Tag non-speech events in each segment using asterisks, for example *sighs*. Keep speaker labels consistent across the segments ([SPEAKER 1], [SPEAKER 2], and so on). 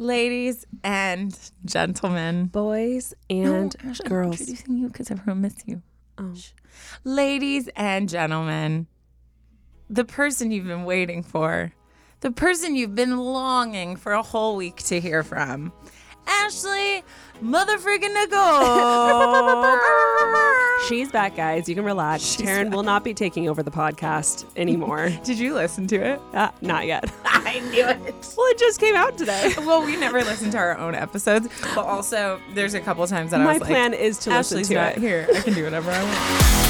[SPEAKER 1] Ladies and gentlemen.
[SPEAKER 2] Boys oh, and
[SPEAKER 1] No, Ashley, I'm
[SPEAKER 2] girls.
[SPEAKER 1] introducing you because everyone missed you.
[SPEAKER 2] Oh.
[SPEAKER 1] Ladies and gentlemen, the person you've been waiting for, the person you've been longing for a whole week to hear from, Ashley motherfucking *laughs* Nicole.
[SPEAKER 2] She's back, guys. You can relax.
[SPEAKER 1] She's
[SPEAKER 2] Taryn will not be taking over the podcast anymore. *laughs*
[SPEAKER 1] Did you listen to it?
[SPEAKER 2] uh, not yet. *laughs*
[SPEAKER 1] I knew it.
[SPEAKER 2] well, it just came out today.
[SPEAKER 1] Well, we never listen to our own episodes, but also there's a couple times that I
[SPEAKER 2] My
[SPEAKER 1] was like,
[SPEAKER 2] plan is to listen
[SPEAKER 1] Ashley's
[SPEAKER 2] to
[SPEAKER 1] not
[SPEAKER 2] it.
[SPEAKER 1] here. I can do whatever I want.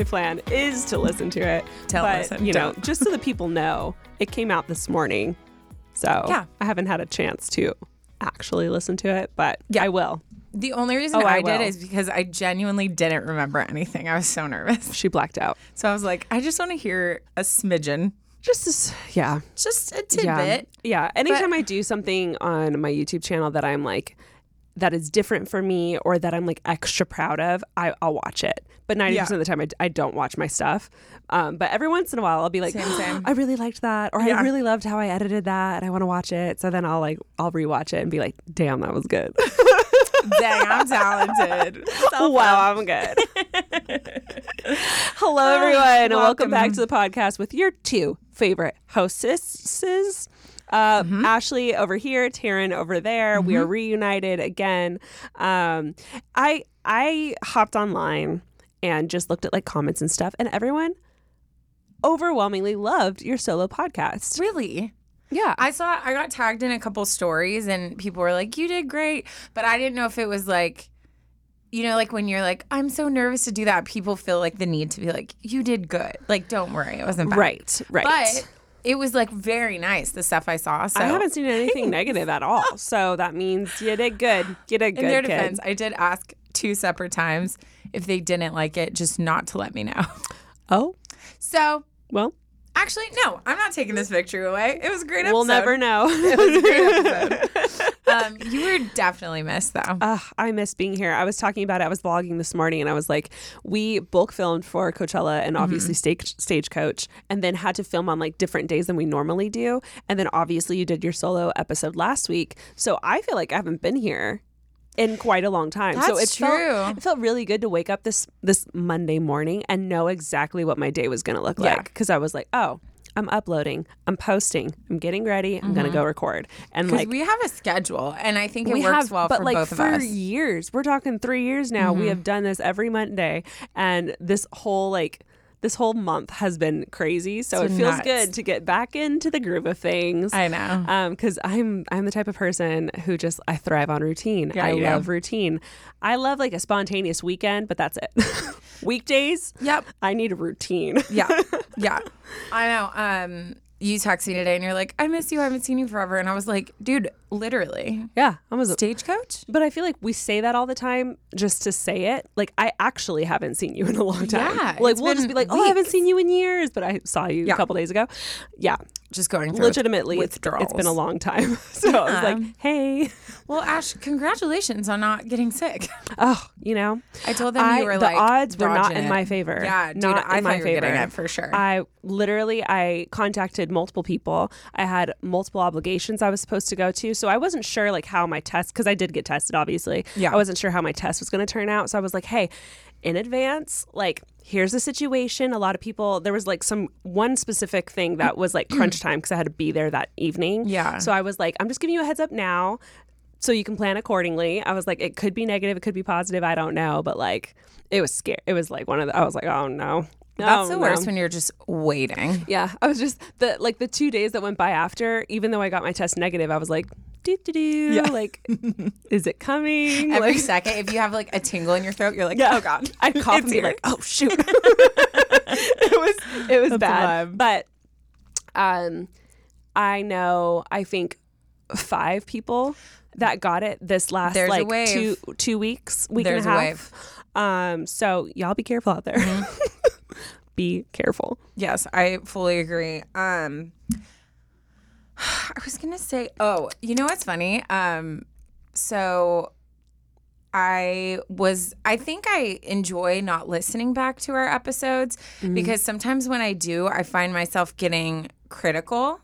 [SPEAKER 2] My plan is to listen to it.
[SPEAKER 1] Don't
[SPEAKER 2] but,
[SPEAKER 1] listen,
[SPEAKER 2] You know,
[SPEAKER 1] don't.
[SPEAKER 2] just so the people know, it came out this morning. So
[SPEAKER 1] Yeah.
[SPEAKER 2] I haven't had a chance to actually listen to it, but
[SPEAKER 1] Yeah.
[SPEAKER 2] I will.
[SPEAKER 1] The only reason
[SPEAKER 2] Oh, I
[SPEAKER 1] I, did is because I genuinely didn't remember anything. I was so nervous.
[SPEAKER 2] She blacked out.
[SPEAKER 1] So I was like, I just want to hear a smidgen,
[SPEAKER 2] Just as, yeah.
[SPEAKER 1] just a tidbit.
[SPEAKER 2] Yeah. Anytime I do something on my YouTube channel that I'm like, that is different for me or that I'm like extra proud of, I, I'll watch it. But 90%
[SPEAKER 1] Yeah.
[SPEAKER 2] of the time, I, I don't watch my stuff. Um, but every once in a while, I'll be like,
[SPEAKER 1] Same, same. *gasps*
[SPEAKER 2] I really liked that. Or
[SPEAKER 1] Yeah.
[SPEAKER 2] I really loved how I edited that. And I want to watch it. So then I'll like, I'll rewatch it and be like, damn, that was good. *laughs*
[SPEAKER 1] Dang, I'm talented. *laughs*
[SPEAKER 2] wow, I'm good. *laughs* Hello, everyone, and welcome back to the podcast with your two favorite hostesses. Uh,
[SPEAKER 1] Mm-hmm.
[SPEAKER 2] Ashley over here, Taryn over there. We are reunited again. Um, I I hopped online and just looked at like comments and stuff, and everyone overwhelmingly loved your solo podcast.
[SPEAKER 1] Really?
[SPEAKER 2] Yeah,
[SPEAKER 1] I saw I got tagged in a couple stories and people were like, "You did great," but I didn't know if it was like, you know, like when you're like, "I'm so nervous to do that," people feel like the need to be like, "You did good." Like, don't worry, it wasn't bad.
[SPEAKER 2] right, right.
[SPEAKER 1] But it was like very nice the stuff I saw. So
[SPEAKER 2] I haven't seen anything *laughs* negative at all, so that means you did good. You did good.
[SPEAKER 1] in their
[SPEAKER 2] kid.
[SPEAKER 1] defense, I did ask two separate times if they didn't like it, just not to let me know. *laughs*
[SPEAKER 2] Oh
[SPEAKER 1] So
[SPEAKER 2] well,
[SPEAKER 1] actually, no, I'm not taking this victory away. It was a great episode.
[SPEAKER 2] we'll never know. *laughs*
[SPEAKER 1] It was a great *laughs* episode. um, you were definitely missed though.
[SPEAKER 2] Ugh, I miss being here. I was talking about it. I was vlogging this morning and I was like, we bulk filmed for Coachella and obviously stage Stagecoach and then had to film on like different days than we normally do. And then obviously you did your solo episode last week. So I feel like I haven't been here in quite a long time. so it
[SPEAKER 1] That's
[SPEAKER 2] felt
[SPEAKER 1] true.
[SPEAKER 2] it felt really good to wake up this this Monday morning and know exactly what my day was going to look
[SPEAKER 1] Yeah.
[SPEAKER 2] like because I was like, "Oh, I'm uploading, I'm posting, I'm getting ready, I'm going to mm-hmm. go record." And like
[SPEAKER 1] we have a schedule, and I think it
[SPEAKER 2] we
[SPEAKER 1] works
[SPEAKER 2] have,
[SPEAKER 1] well
[SPEAKER 2] but
[SPEAKER 1] for
[SPEAKER 2] like
[SPEAKER 1] both
[SPEAKER 2] for
[SPEAKER 1] of us.
[SPEAKER 2] years, we're talking three years now. We mm-hmm. have done this every Monday, and this whole like this whole month has been crazy. So
[SPEAKER 1] It's
[SPEAKER 2] it feels
[SPEAKER 1] nuts.
[SPEAKER 2] good to get back into the groove of things.
[SPEAKER 1] I know.
[SPEAKER 2] Um, because I'm I'm the type of person who just I thrive on routine.
[SPEAKER 1] Yeah,
[SPEAKER 2] I
[SPEAKER 1] do.
[SPEAKER 2] love routine. I love like a spontaneous weekend, but that's it. *laughs* Weekdays,
[SPEAKER 1] Yep.
[SPEAKER 2] I need a routine.
[SPEAKER 1] Yeah. *laughs* Yeah. I know. Um, you text me today and you're like, I miss you. I haven't seen you forever. And I was like, dude, literally.
[SPEAKER 2] Yeah, I was.
[SPEAKER 1] A stagecoach?
[SPEAKER 2] But I feel like we say that all the time just to say it. Like I actually haven't seen you in a long time.
[SPEAKER 1] Yeah,
[SPEAKER 2] like we'll just be like, oh, I haven't seen you in years, but I saw you
[SPEAKER 1] Yeah.
[SPEAKER 2] a couple days ago. Yeah,
[SPEAKER 1] Just going through
[SPEAKER 2] legitimately, it's,
[SPEAKER 1] withdrawals.
[SPEAKER 2] it's been a long time. *laughs* so I was like, hey,
[SPEAKER 1] Well, Ash, congratulations on not getting sick. *laughs*
[SPEAKER 2] oh, you know,
[SPEAKER 1] I told them
[SPEAKER 2] I-
[SPEAKER 1] you were
[SPEAKER 2] the
[SPEAKER 1] like
[SPEAKER 2] odds were not
[SPEAKER 1] dodging
[SPEAKER 2] in my favor.
[SPEAKER 1] Yeah, dude,
[SPEAKER 2] Not
[SPEAKER 1] I
[SPEAKER 2] in my
[SPEAKER 1] you getting
[SPEAKER 2] favor.
[SPEAKER 1] it for sure.
[SPEAKER 2] I literally I contacted multiple people. I had multiple obligations I was supposed to go to, so I wasn't sure like how my test because I did get tested. Obviously,
[SPEAKER 1] Yeah.
[SPEAKER 2] I wasn't sure how my test was going to turn out. So I was like, hey, in advance, like here's the situation. A lot of people there was like some one specific thing that was like crunch time because I had to be there that evening.
[SPEAKER 1] Yeah.
[SPEAKER 2] So I was like, I'm just giving you a heads up now. So you can plan accordingly. I was like, it could be negative, it could be positive. I don't know, but like, it was scary. It was like one of the. I was like, oh no,
[SPEAKER 1] That's
[SPEAKER 2] Oh,
[SPEAKER 1] the
[SPEAKER 2] no.
[SPEAKER 1] worst when you're just waiting.
[SPEAKER 2] Yeah, I was just the like the two days that went by after, even though I got my test negative, I was like, doo doo doo, like, *laughs* is it coming?
[SPEAKER 1] Every
[SPEAKER 2] like,
[SPEAKER 1] second, if you have like a tingle in your throat, you're like,
[SPEAKER 2] yeah.
[SPEAKER 1] oh god,
[SPEAKER 2] I'd cough
[SPEAKER 1] It's
[SPEAKER 2] and be
[SPEAKER 1] here.
[SPEAKER 2] like, oh shoot, *laughs* it was it was
[SPEAKER 1] That's
[SPEAKER 2] bad, but um, I know I think five people that got it this last
[SPEAKER 1] There's
[SPEAKER 2] like two two weeks, week
[SPEAKER 1] There's a
[SPEAKER 2] and a
[SPEAKER 1] wave.
[SPEAKER 2] half. Um, so y'all be careful out there.
[SPEAKER 1] Mm-hmm. *laughs*
[SPEAKER 2] be careful.
[SPEAKER 1] Yes, I fully agree. Um *sighs* I was going to say, oh, you know what's funny? Um so I was I think I enjoy not listening back to our episodes because sometimes when I do, I find myself getting critical.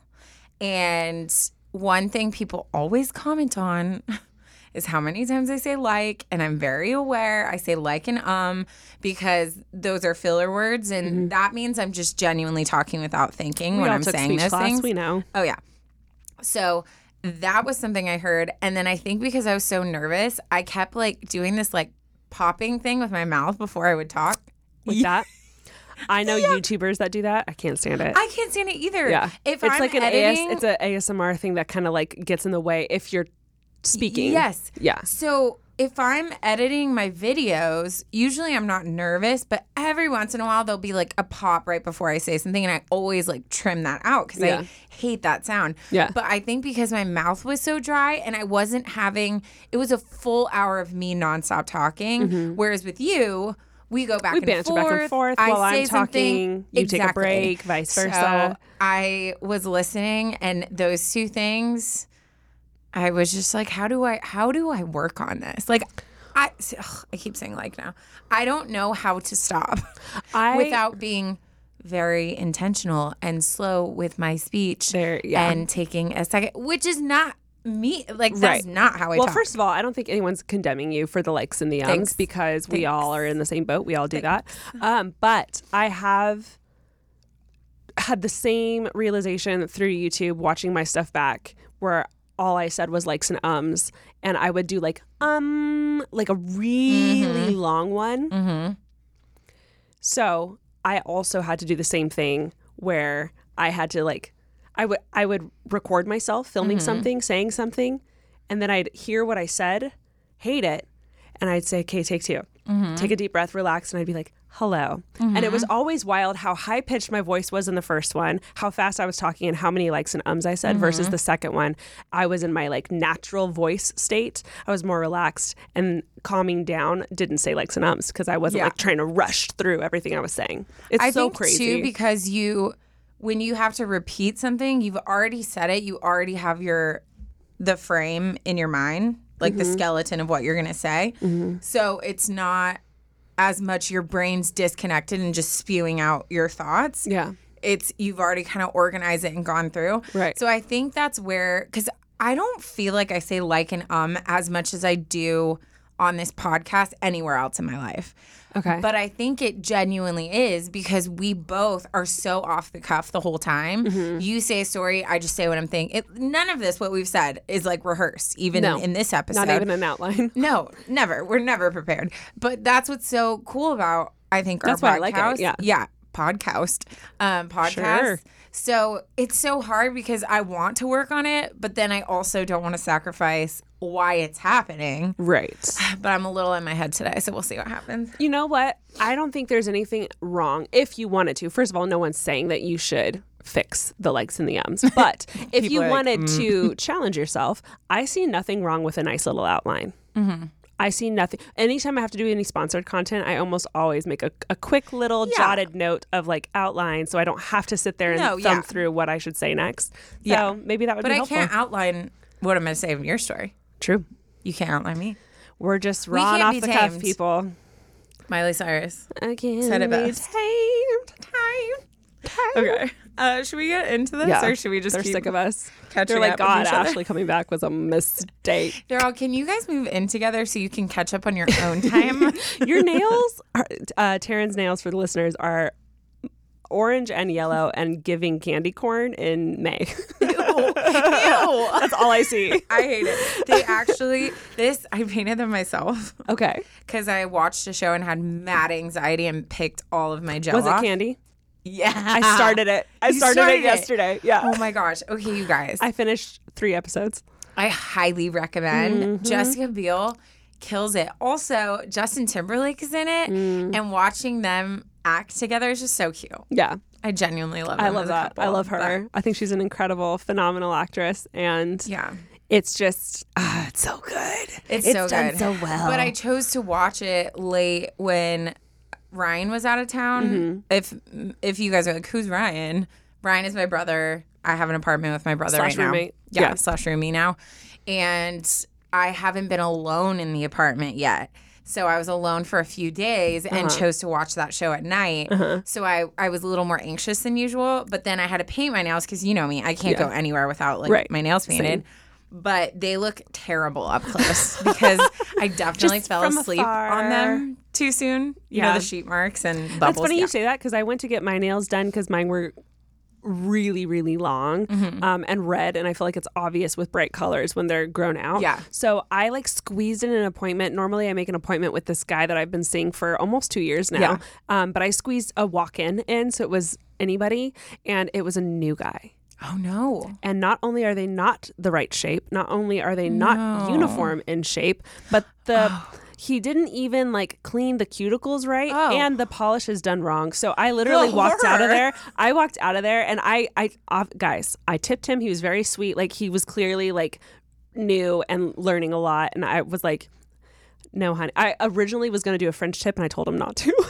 [SPEAKER 1] And one thing people always comment on *laughs* is how many times I say like, and I'm very aware I say like and um because those are filler words, and that means I'm just genuinely talking without thinking
[SPEAKER 2] We
[SPEAKER 1] when I'm
[SPEAKER 2] took
[SPEAKER 1] saying those
[SPEAKER 2] class.
[SPEAKER 1] things.
[SPEAKER 2] We know.
[SPEAKER 1] Oh yeah. So that was something I heard, and then I think because I was so nervous, I kept like doing this like popping thing with my mouth before I would talk.
[SPEAKER 2] with that. *laughs* I know YouTubers that do that. I can't stand it.
[SPEAKER 1] I can't stand it either.
[SPEAKER 2] yeah,
[SPEAKER 1] If
[SPEAKER 2] it's
[SPEAKER 1] I'm
[SPEAKER 2] like an
[SPEAKER 1] editing,
[SPEAKER 2] AS, it's a ASMR thing that kind of like gets in the way if you're speaking.
[SPEAKER 1] Yes.
[SPEAKER 2] Yeah.
[SPEAKER 1] So if I'm editing my videos, usually I'm not nervous, but every once in a while there'll be like a pop right before I say something, and I always like trim that out because
[SPEAKER 2] Yeah.
[SPEAKER 1] I hate that sound.
[SPEAKER 2] Yeah.
[SPEAKER 1] But I think because my mouth was so dry and I wasn't having, it was a full hour of me nonstop talking. Whereas with you, we go back
[SPEAKER 2] Mm-hmm. We
[SPEAKER 1] and
[SPEAKER 2] banter
[SPEAKER 1] forth.
[SPEAKER 2] back and forth
[SPEAKER 1] I
[SPEAKER 2] while I'm
[SPEAKER 1] say something-
[SPEAKER 2] talking, you take a break, vice
[SPEAKER 1] So
[SPEAKER 2] versa.
[SPEAKER 1] I was listening, and those two things. I was just like, how do I how do I work on this? Like I ugh, I keep saying like now. I don't know how to stop *laughs*
[SPEAKER 2] I-
[SPEAKER 1] without being very intentional and slow with my speech
[SPEAKER 2] There- yeah.
[SPEAKER 1] and taking a second, which is not me. Like that's
[SPEAKER 2] Right.
[SPEAKER 1] not how I
[SPEAKER 2] well,
[SPEAKER 1] talk.
[SPEAKER 2] first of all, I don't think anyone's condemning you for the likes and the ums
[SPEAKER 1] Thanks.
[SPEAKER 2] because we all are in the same boat. We all do that. *laughs* Um, but I have had the same realization through YouTube watching my stuff back where all I said was likes and ums and I would do like um like a really long one.
[SPEAKER 1] mm-hmm.
[SPEAKER 2] So I also had to do the same thing where I had to like I would I would record myself filming something, saying something, and then I'd hear what I said, hate it, and I'd say, "Okay, take 2 Take a deep breath, relax, and I'd be like, "Hello." And it was mm-hmm. always wild how high pitched my voice was in the first one, how fast I was talking, and how many likes and ums I said versus mm-hmm. the second one. I was in my like natural voice state. I was more relaxed and calming down. Didn't say likes and ums because I wasn't
[SPEAKER 1] Yeah.
[SPEAKER 2] like trying to rush through everything I was saying. It's
[SPEAKER 1] I
[SPEAKER 2] so
[SPEAKER 1] think
[SPEAKER 2] crazy.
[SPEAKER 1] too because you when you have to repeat something, you've already said it. You already have your the frame in your mind, like
[SPEAKER 2] Mm-hmm.
[SPEAKER 1] the skeleton of what you're gonna say. So it's not as much your brain's disconnected and just spewing out your thoughts.
[SPEAKER 2] yeah.
[SPEAKER 1] It's you've already kind of organized it and gone through.
[SPEAKER 2] Right.
[SPEAKER 1] So I think that's where because I don't feel like I say like and um as much as I do on this podcast anywhere else in my life.
[SPEAKER 2] Okay.
[SPEAKER 1] But I think it genuinely is because we both are so off the cuff the whole time.
[SPEAKER 2] Mm-hmm.
[SPEAKER 1] You say a story, I just say what I'm thinking. It, none of this, what we've said, is like rehearsed, even
[SPEAKER 2] No.
[SPEAKER 1] in, in this episode.
[SPEAKER 2] Not even an outline.
[SPEAKER 1] No, never. We're never prepared. But that's what's so cool about I think our
[SPEAKER 2] That's why I
[SPEAKER 1] podcast.
[SPEAKER 2] like it, yeah.
[SPEAKER 1] yeah, podcast, um, podcast.
[SPEAKER 2] Sure.
[SPEAKER 1] So it's so hard because I want to work on it, but then I also don't want to sacrifice why it's happening.
[SPEAKER 2] Right. *sighs*
[SPEAKER 1] But I'm a little in my head today, so we'll see what happens.
[SPEAKER 2] You know what? I don't think there's anything wrong if you wanted to. First of all, no one's saying that you should fix the likes and the ums. *laughs* But if you
[SPEAKER 1] like,
[SPEAKER 2] wanted to challenge yourself, I see nothing wrong with a nice little outline.
[SPEAKER 1] Mm-hmm.
[SPEAKER 2] I see nothing. Anytime I have to do any sponsored content, I almost always make a, a quick little
[SPEAKER 1] Yeah.
[SPEAKER 2] jotted note of like outline so I don't have to sit there and
[SPEAKER 1] No,
[SPEAKER 2] thumb
[SPEAKER 1] yeah.
[SPEAKER 2] through what I should say next. So
[SPEAKER 1] Yeah.
[SPEAKER 2] maybe that would
[SPEAKER 1] But
[SPEAKER 2] be
[SPEAKER 1] I
[SPEAKER 2] helpful.
[SPEAKER 1] can't outline what I'm going to say in your story.
[SPEAKER 2] True.
[SPEAKER 1] You can't outline me.
[SPEAKER 2] We're just
[SPEAKER 1] We
[SPEAKER 2] raw
[SPEAKER 1] can't
[SPEAKER 2] off the cuff, people.
[SPEAKER 1] Miley Cyrus.
[SPEAKER 2] I can't
[SPEAKER 1] Said it
[SPEAKER 2] be
[SPEAKER 1] best.
[SPEAKER 2] tamed.
[SPEAKER 1] Okay. Uh, should we get into this, or should we just
[SPEAKER 2] They're
[SPEAKER 1] keep
[SPEAKER 2] sick of us.
[SPEAKER 1] catching
[SPEAKER 2] They're like,
[SPEAKER 1] up with
[SPEAKER 2] God,
[SPEAKER 1] each other?"
[SPEAKER 2] Ashley coming back was a mistake. *laughs*
[SPEAKER 1] They're all. Can you guys move in together so you can catch up on your own time? *laughs*
[SPEAKER 2] Your nails, are, uh, Taryn's nails for the listeners are orange and yellow and giving candy corn in May. *laughs*
[SPEAKER 1] Ew.
[SPEAKER 2] That's all I see.
[SPEAKER 1] I hate it. They actually, this I painted them myself
[SPEAKER 2] Okay.
[SPEAKER 1] because I watched a show and had mad anxiety and picked all of my gel
[SPEAKER 2] Was it
[SPEAKER 1] off.
[SPEAKER 2] candy?
[SPEAKER 1] Yeah,
[SPEAKER 2] I started it. I started,
[SPEAKER 1] started
[SPEAKER 2] it
[SPEAKER 1] it?
[SPEAKER 2] yesterday. Yeah.
[SPEAKER 1] Oh my gosh. Okay, you guys.
[SPEAKER 2] I finished three episodes.
[SPEAKER 1] I highly recommend.
[SPEAKER 2] Mm-hmm.
[SPEAKER 1] Jessica Biel kills it. Also, Justin Timberlake is in it,
[SPEAKER 2] Mm.
[SPEAKER 1] and watching them act together is just so cute.
[SPEAKER 2] Yeah.
[SPEAKER 1] I genuinely love.
[SPEAKER 2] I love that. I love her.
[SPEAKER 1] but-
[SPEAKER 2] I think she's an incredible, phenomenal actress. And
[SPEAKER 1] yeah,
[SPEAKER 2] it's just, ah, it's so good.
[SPEAKER 1] it's,
[SPEAKER 2] It's
[SPEAKER 1] so
[SPEAKER 2] done
[SPEAKER 1] good.
[SPEAKER 2] so well.
[SPEAKER 1] But I chose to watch it late when Ryan was out of town.
[SPEAKER 2] Mm-hmm.
[SPEAKER 1] If if you guys are like, who's Ryan? Ryan is my brother. I have an apartment with my brother
[SPEAKER 2] Slash
[SPEAKER 1] right
[SPEAKER 2] roommate.
[SPEAKER 1] now. Yeah,
[SPEAKER 2] Yeah.
[SPEAKER 1] slash roomie now, and I haven't been alone in the apartment yet. So I was alone for a few days and
[SPEAKER 2] Uh-huh.
[SPEAKER 1] chose to watch that show at night. So I, I was a little more anxious than usual, but then I had to paint my nails because you know me, I can't go anywhere without like
[SPEAKER 2] Right.
[SPEAKER 1] my nails painted. But they look terrible up close *laughs* because I definitely fell asleep on them too soon. You know
[SPEAKER 2] Yeah.
[SPEAKER 1] the sheet marks and bubbles.
[SPEAKER 2] That's funny
[SPEAKER 1] yeah.
[SPEAKER 2] you say that because I went to get my nails done because mine were really, really long
[SPEAKER 1] Mm-hmm.
[SPEAKER 2] um, and red. And I feel like it's obvious with bright colors when they're grown out.
[SPEAKER 1] Yeah.
[SPEAKER 2] So I like squeezed in an appointment. Normally I make an appointment with this guy that I've been seeing for almost two years now.
[SPEAKER 1] Yeah.
[SPEAKER 2] Um, but I squeezed a walk in in. So it was anybody. And it was a new guy.
[SPEAKER 1] Oh no.
[SPEAKER 2] And not only are they not the right shape, not only are they not uniform in shape, but the oh. he didn't even like clean the cuticles right
[SPEAKER 1] Oh.
[SPEAKER 2] and the polish is done wrong. So I literally
[SPEAKER 1] The
[SPEAKER 2] walked out of there. I walked out of there and I I off, guys, I tipped him. He was very sweet. Like he was clearly like new and learning a lot and I was like no, honey. I originally was going to do a French tip and I told him not to. *laughs*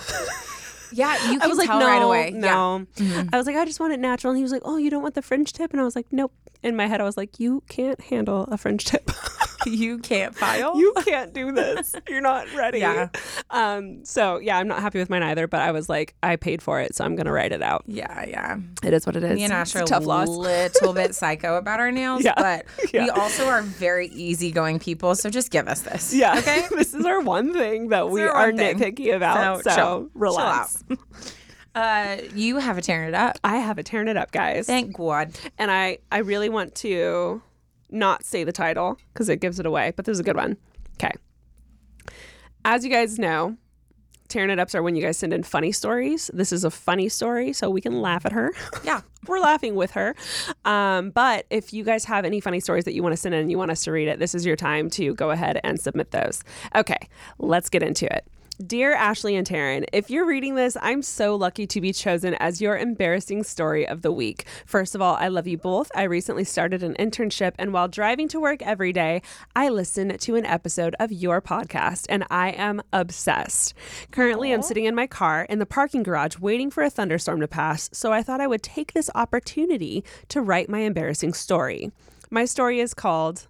[SPEAKER 1] Yeah, you *laughs* can
[SPEAKER 2] I was like, no,
[SPEAKER 1] right away. Yeah. Mm-hmm.
[SPEAKER 2] no. I was like, I just want it natural. And he was like, oh, you don't want the French tip? And I was like, nope. In my head, I was like, you can't handle a French tip. *laughs* *laughs*
[SPEAKER 1] you can't file.
[SPEAKER 2] you can't do this. *laughs* You're not ready.
[SPEAKER 1] Yeah.
[SPEAKER 2] Um. So yeah, I'm not happy with mine either. But I was like, I paid for it, so I'm gonna write it out.
[SPEAKER 1] yeah, yeah.
[SPEAKER 2] It is what it is.
[SPEAKER 1] Me and Ash
[SPEAKER 2] It's
[SPEAKER 1] are
[SPEAKER 2] a tough loss.
[SPEAKER 1] little bit *laughs* psycho about our nails,
[SPEAKER 2] Yeah.
[SPEAKER 1] but we also are very easygoing people. So just give us this.
[SPEAKER 2] Yeah.
[SPEAKER 1] Okay.
[SPEAKER 2] this is our one thing that we are
[SPEAKER 1] one thing.
[SPEAKER 2] nitpicky about. So,
[SPEAKER 1] So chill. Chill
[SPEAKER 2] relax.
[SPEAKER 1] Uh, you have a tearing it up.
[SPEAKER 2] I have a tearing it up, guys.
[SPEAKER 1] Thank God.
[SPEAKER 2] and I I really want to not say the title because it gives it away, but this is a good one. Okay. As you guys know, tearing it ups are when you guys send in funny stories. This is a funny story, so we can laugh at her. *laughs*
[SPEAKER 1] Yeah.
[SPEAKER 2] We're laughing with her. Um, but if you guys have any funny stories that you want to send in and you want us to read it, this is your time to go ahead and submit those. Okay, let's get into it. Dear Ashley and Taryn, if you're reading this, I'm so lucky to be chosen as your embarrassing story of the week. First of all, I love you both. I recently started an internship, and while driving to work every day, I listen to an episode of your podcast, and I am obsessed. Currently, I'm sitting in my car in the parking garage waiting for a thunderstorm to pass, so I thought I would take this opportunity to write my embarrassing story. My story is called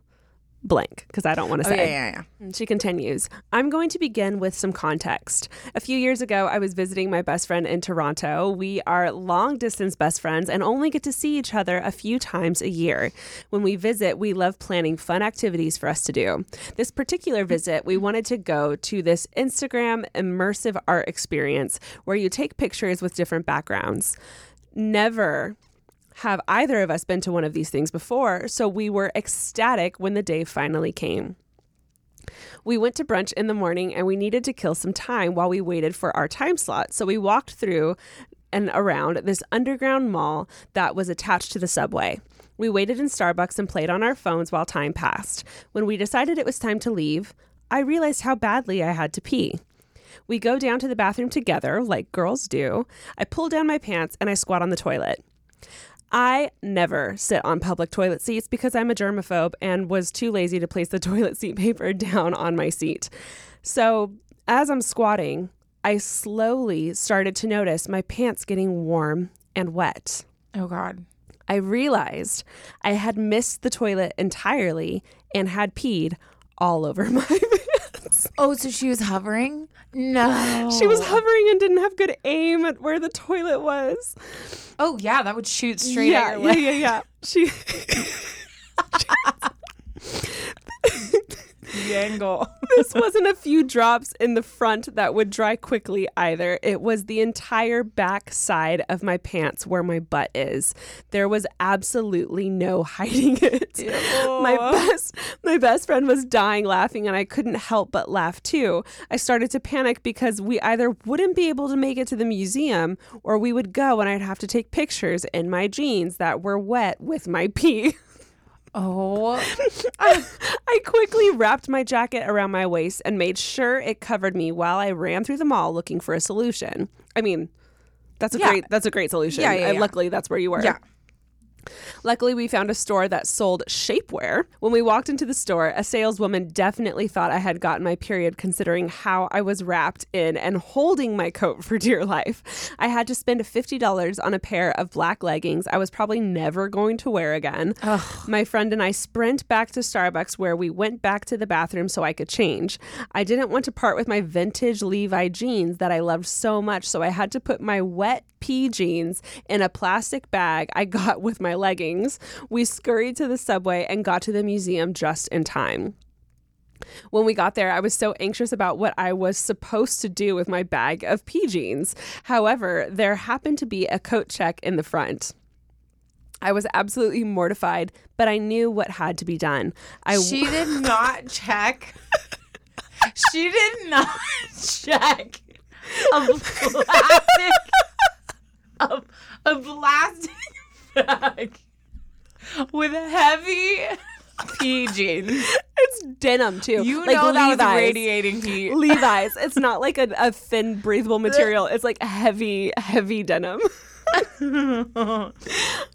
[SPEAKER 2] blank because I don't want to
[SPEAKER 1] Oh,
[SPEAKER 2] say.
[SPEAKER 1] yeah, yeah, yeah.
[SPEAKER 2] She continues I'm going to begin with some context. A few years ago, I was visiting my best friend in Toronto. We are long distance best friends and only get to see each other a few times a year. When we visit, we love planning fun activities for us to do. This particular visit, we wanted to go to this Instagram immersive art experience where you take pictures with different backgrounds. Never have either of us been to one of these things before, so we were ecstatic when the day finally came. We went to brunch in the morning and we needed to kill some time while we waited for our time slot. So we walked through and around this underground mall that was attached to the subway. We waited in Starbucks and played on our phones while time passed. When we decided it was time to leave, I realized how badly I had to pee. We go down to the bathroom together, like girls do. I pull down my pants and I squat on the toilet. I never sit on public toilet seats because I'm a germaphobe and was too lazy to place the *laughs* toilet seat paper down on my seat. So, as I'm squatting, I slowly started to notice my pants getting warm and wet.
[SPEAKER 1] Oh God.
[SPEAKER 2] I realized I had missed the toilet entirely and had peed all over *laughs* my pants.
[SPEAKER 1] Oh, so she was hovering? No.
[SPEAKER 2] She was hovering and didn't have good aim at where the toilet was.
[SPEAKER 1] Oh yeah, that would shoot straight
[SPEAKER 2] yeah,
[SPEAKER 1] at your
[SPEAKER 2] yeah, yeah, yeah. She *laughs* *laughs*
[SPEAKER 1] The angle. *laughs*
[SPEAKER 2] this wasn't a few drops in the front that would dry quickly either. It was the entire back side of my pants where my butt is. There was absolutely no *laughs* hiding it. My best my best friend was dying laughing and I couldn't help but laugh too. I started to panic because we either wouldn't be able to make it to the museum or we would go and I'd have to take pictures in my jeans that were wet with my pee. *laughs*
[SPEAKER 1] Oh. *laughs*
[SPEAKER 2] I quickly wrapped my jacket around my waist and made sure it covered me while I ran through the mall looking for a solution. I mean, that's a
[SPEAKER 1] Yeah.
[SPEAKER 2] great that's a great solution.
[SPEAKER 1] Yeah, yeah,
[SPEAKER 2] And
[SPEAKER 1] yeah.
[SPEAKER 2] luckily that's where you were.
[SPEAKER 1] Yeah.
[SPEAKER 2] Luckily, we found a store that sold shapewear. When we walked into the store, a saleswoman definitely thought I had gotten my period considering how I was wrapped in and holding my coat for dear life. I had to spend $50 on a pair of black leggings I was probably never going to wear again. My friend and I sprint back to Starbucks where we went back to the bathroom so I could change. I didn't want to part with my vintage Levi jeans that I loved so much, so I had to put my wet pee jeans in a plastic bag I got *laughs* with my leggings. We scurried to the subway and got to the museum just in time. When we got there, I was so anxious about what I was supposed to do with my bag of pee jeans. However, there happened to be a coat check in the front. I was absolutely mortified, but I knew what had to be done. I
[SPEAKER 1] She did *laughs* not check. she did not *laughs* check a plastic a, a plastic bag with heavy pee jeans.
[SPEAKER 2] it's denim too.
[SPEAKER 1] You
[SPEAKER 2] like
[SPEAKER 1] know that was
[SPEAKER 2] Levi's.
[SPEAKER 1] radiating heat.
[SPEAKER 2] Levi's. It's not like a, a thin, breathable *laughs* material. It's like heavy, heavy denim. *laughs*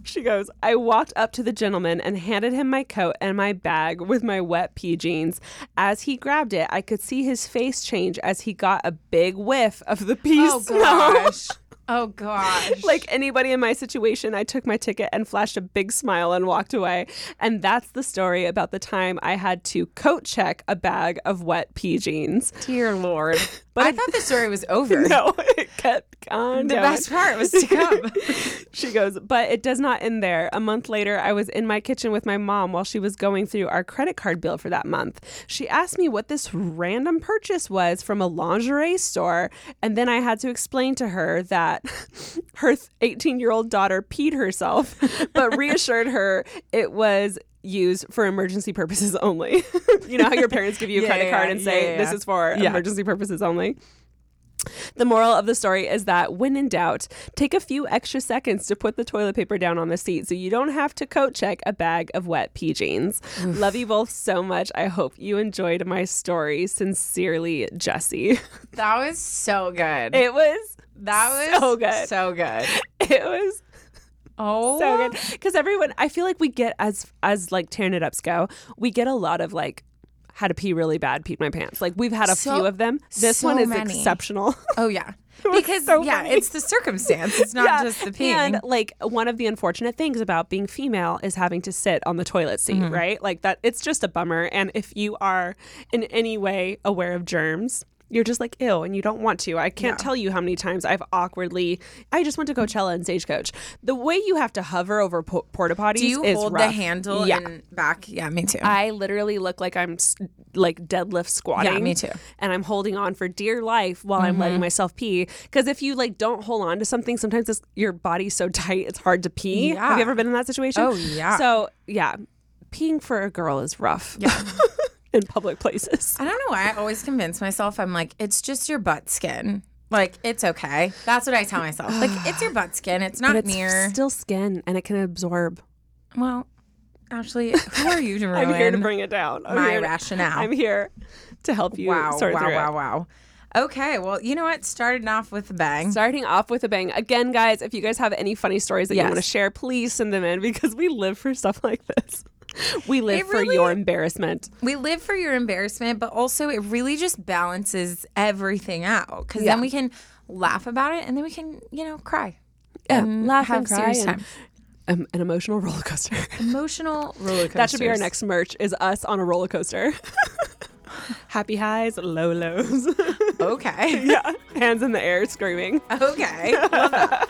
[SPEAKER 2] she goes, I walked up to the gentleman and handed him my coat and my bag with my wet pee jeans. As he grabbed it, I could see his face change as he got a big whiff of the pea
[SPEAKER 1] Oh
[SPEAKER 2] smell.
[SPEAKER 1] gosh. *laughs* Oh gosh.
[SPEAKER 2] like anybody in my situation, I took my ticket and flashed a big smile and walked away. And that's the story about the time I had to coat check a bag of wet pee jeans.
[SPEAKER 1] dear lord. *laughs*
[SPEAKER 2] But
[SPEAKER 1] I
[SPEAKER 2] it-
[SPEAKER 1] thought the story was over. *laughs*
[SPEAKER 2] No, it kept on.
[SPEAKER 1] The
[SPEAKER 2] going.
[SPEAKER 1] best part was to come. *laughs*
[SPEAKER 2] She goes, but it does not end there. A month later, I was in my kitchen with my mom while she was going through our credit card bill for that month. She asked me what this random purchase was from a lingerie store, and then I had to explain to her that her 18 year old daughter peed herself, but *laughs* reassured her it was used for emergency purposes only. *laughs* you know how your parents give you a
[SPEAKER 1] Yeah,
[SPEAKER 2] credit card
[SPEAKER 1] yeah.
[SPEAKER 2] and say
[SPEAKER 1] Yeah,
[SPEAKER 2] this is for emergency purposes only. The moral of the story is that when in doubt, take a few extra seconds to put the toilet paper down on the seat so you don't have to coat check a bag of wet pee jeans. Love you both so much. I hope you enjoyed my story. Sincerely, Jesse. *laughs*
[SPEAKER 1] That was so good.
[SPEAKER 2] It was
[SPEAKER 1] that was
[SPEAKER 2] so good.
[SPEAKER 1] So good. *laughs*
[SPEAKER 2] it was
[SPEAKER 1] Oh,
[SPEAKER 2] so good because everyone I feel like we get as as like tearing it ups go, we get a lot of like had to pee really bad, peed my pants. Like we've had a
[SPEAKER 1] So-
[SPEAKER 2] few of them. This
[SPEAKER 1] so
[SPEAKER 2] one is
[SPEAKER 1] many.
[SPEAKER 2] exceptional. *laughs*
[SPEAKER 1] Oh yeah. Because
[SPEAKER 2] so
[SPEAKER 1] yeah,
[SPEAKER 2] funny.
[SPEAKER 1] it's the circumstance. It's not
[SPEAKER 2] Yeah,
[SPEAKER 1] just the peeing.
[SPEAKER 2] And like one of the unfortunate things about being female is having to sit on the toilet seat,
[SPEAKER 1] Mm-hmm.
[SPEAKER 2] right? Like that it's just a bummer. And if you are in any way aware of germs, you're just like ill and you don't want to. I can't tell you how many times I've awkwardly I just went to Coachella and Stagecoach. The way you have to hover over po- porta potties
[SPEAKER 1] Do you hold the handle
[SPEAKER 2] Yeah.
[SPEAKER 1] and back? Yeah, me too.
[SPEAKER 2] I literally look like I'm like deadlift squatting.
[SPEAKER 1] Yeah, me too.
[SPEAKER 2] And I'm holding on for dear life while I'm letting mm-hmm. myself pee. Because if you like don't hold on to something, sometimes it's, your body's so tight it's hard to pee. Have you ever been in that situation?
[SPEAKER 1] Oh, yeah.
[SPEAKER 2] So yeah, peeing for a girl is rough. Yeah. *laughs* in public places.
[SPEAKER 1] I don't know why I always convince myself I'm like, it's just your butt skin. Like, it's okay. That's what I tell myself. Like, *sighs* it's your butt skin. It's not
[SPEAKER 2] But it's
[SPEAKER 1] near.
[SPEAKER 2] still skin and it can absorb.
[SPEAKER 1] well, actually, *laughs* who are you to ruin
[SPEAKER 2] I'm here to bring it down. I'm
[SPEAKER 1] my
[SPEAKER 2] here to-
[SPEAKER 1] rationale?
[SPEAKER 2] I'm here to help you
[SPEAKER 1] wow, wow, wow,
[SPEAKER 2] it.
[SPEAKER 1] wow. Okay, well, you know what? Starting off with a bang.
[SPEAKER 2] Starting off with a bang. Again, guys, if you guys have any funny stories that you want to share, please send them in because we live for stuff like this. *laughs* We live
[SPEAKER 1] It
[SPEAKER 2] for your embarrassment.
[SPEAKER 1] we live for your embarrassment, but also it really just balances everything out because
[SPEAKER 2] Yeah.
[SPEAKER 1] then we can laugh about it and then we can, you know, cry.
[SPEAKER 2] Yeah,
[SPEAKER 1] and
[SPEAKER 2] laugh
[SPEAKER 1] have
[SPEAKER 2] and cry
[SPEAKER 1] serious time.
[SPEAKER 2] Um, an emotional *laughs* roller coaster.
[SPEAKER 1] Emotional roller *laughs* coaster.
[SPEAKER 2] that should be our next merch is us on a roller coaster. Happy highs, low lows.
[SPEAKER 1] Okay.
[SPEAKER 2] yeah, hands in the air screaming.
[SPEAKER 1] okay. Love that.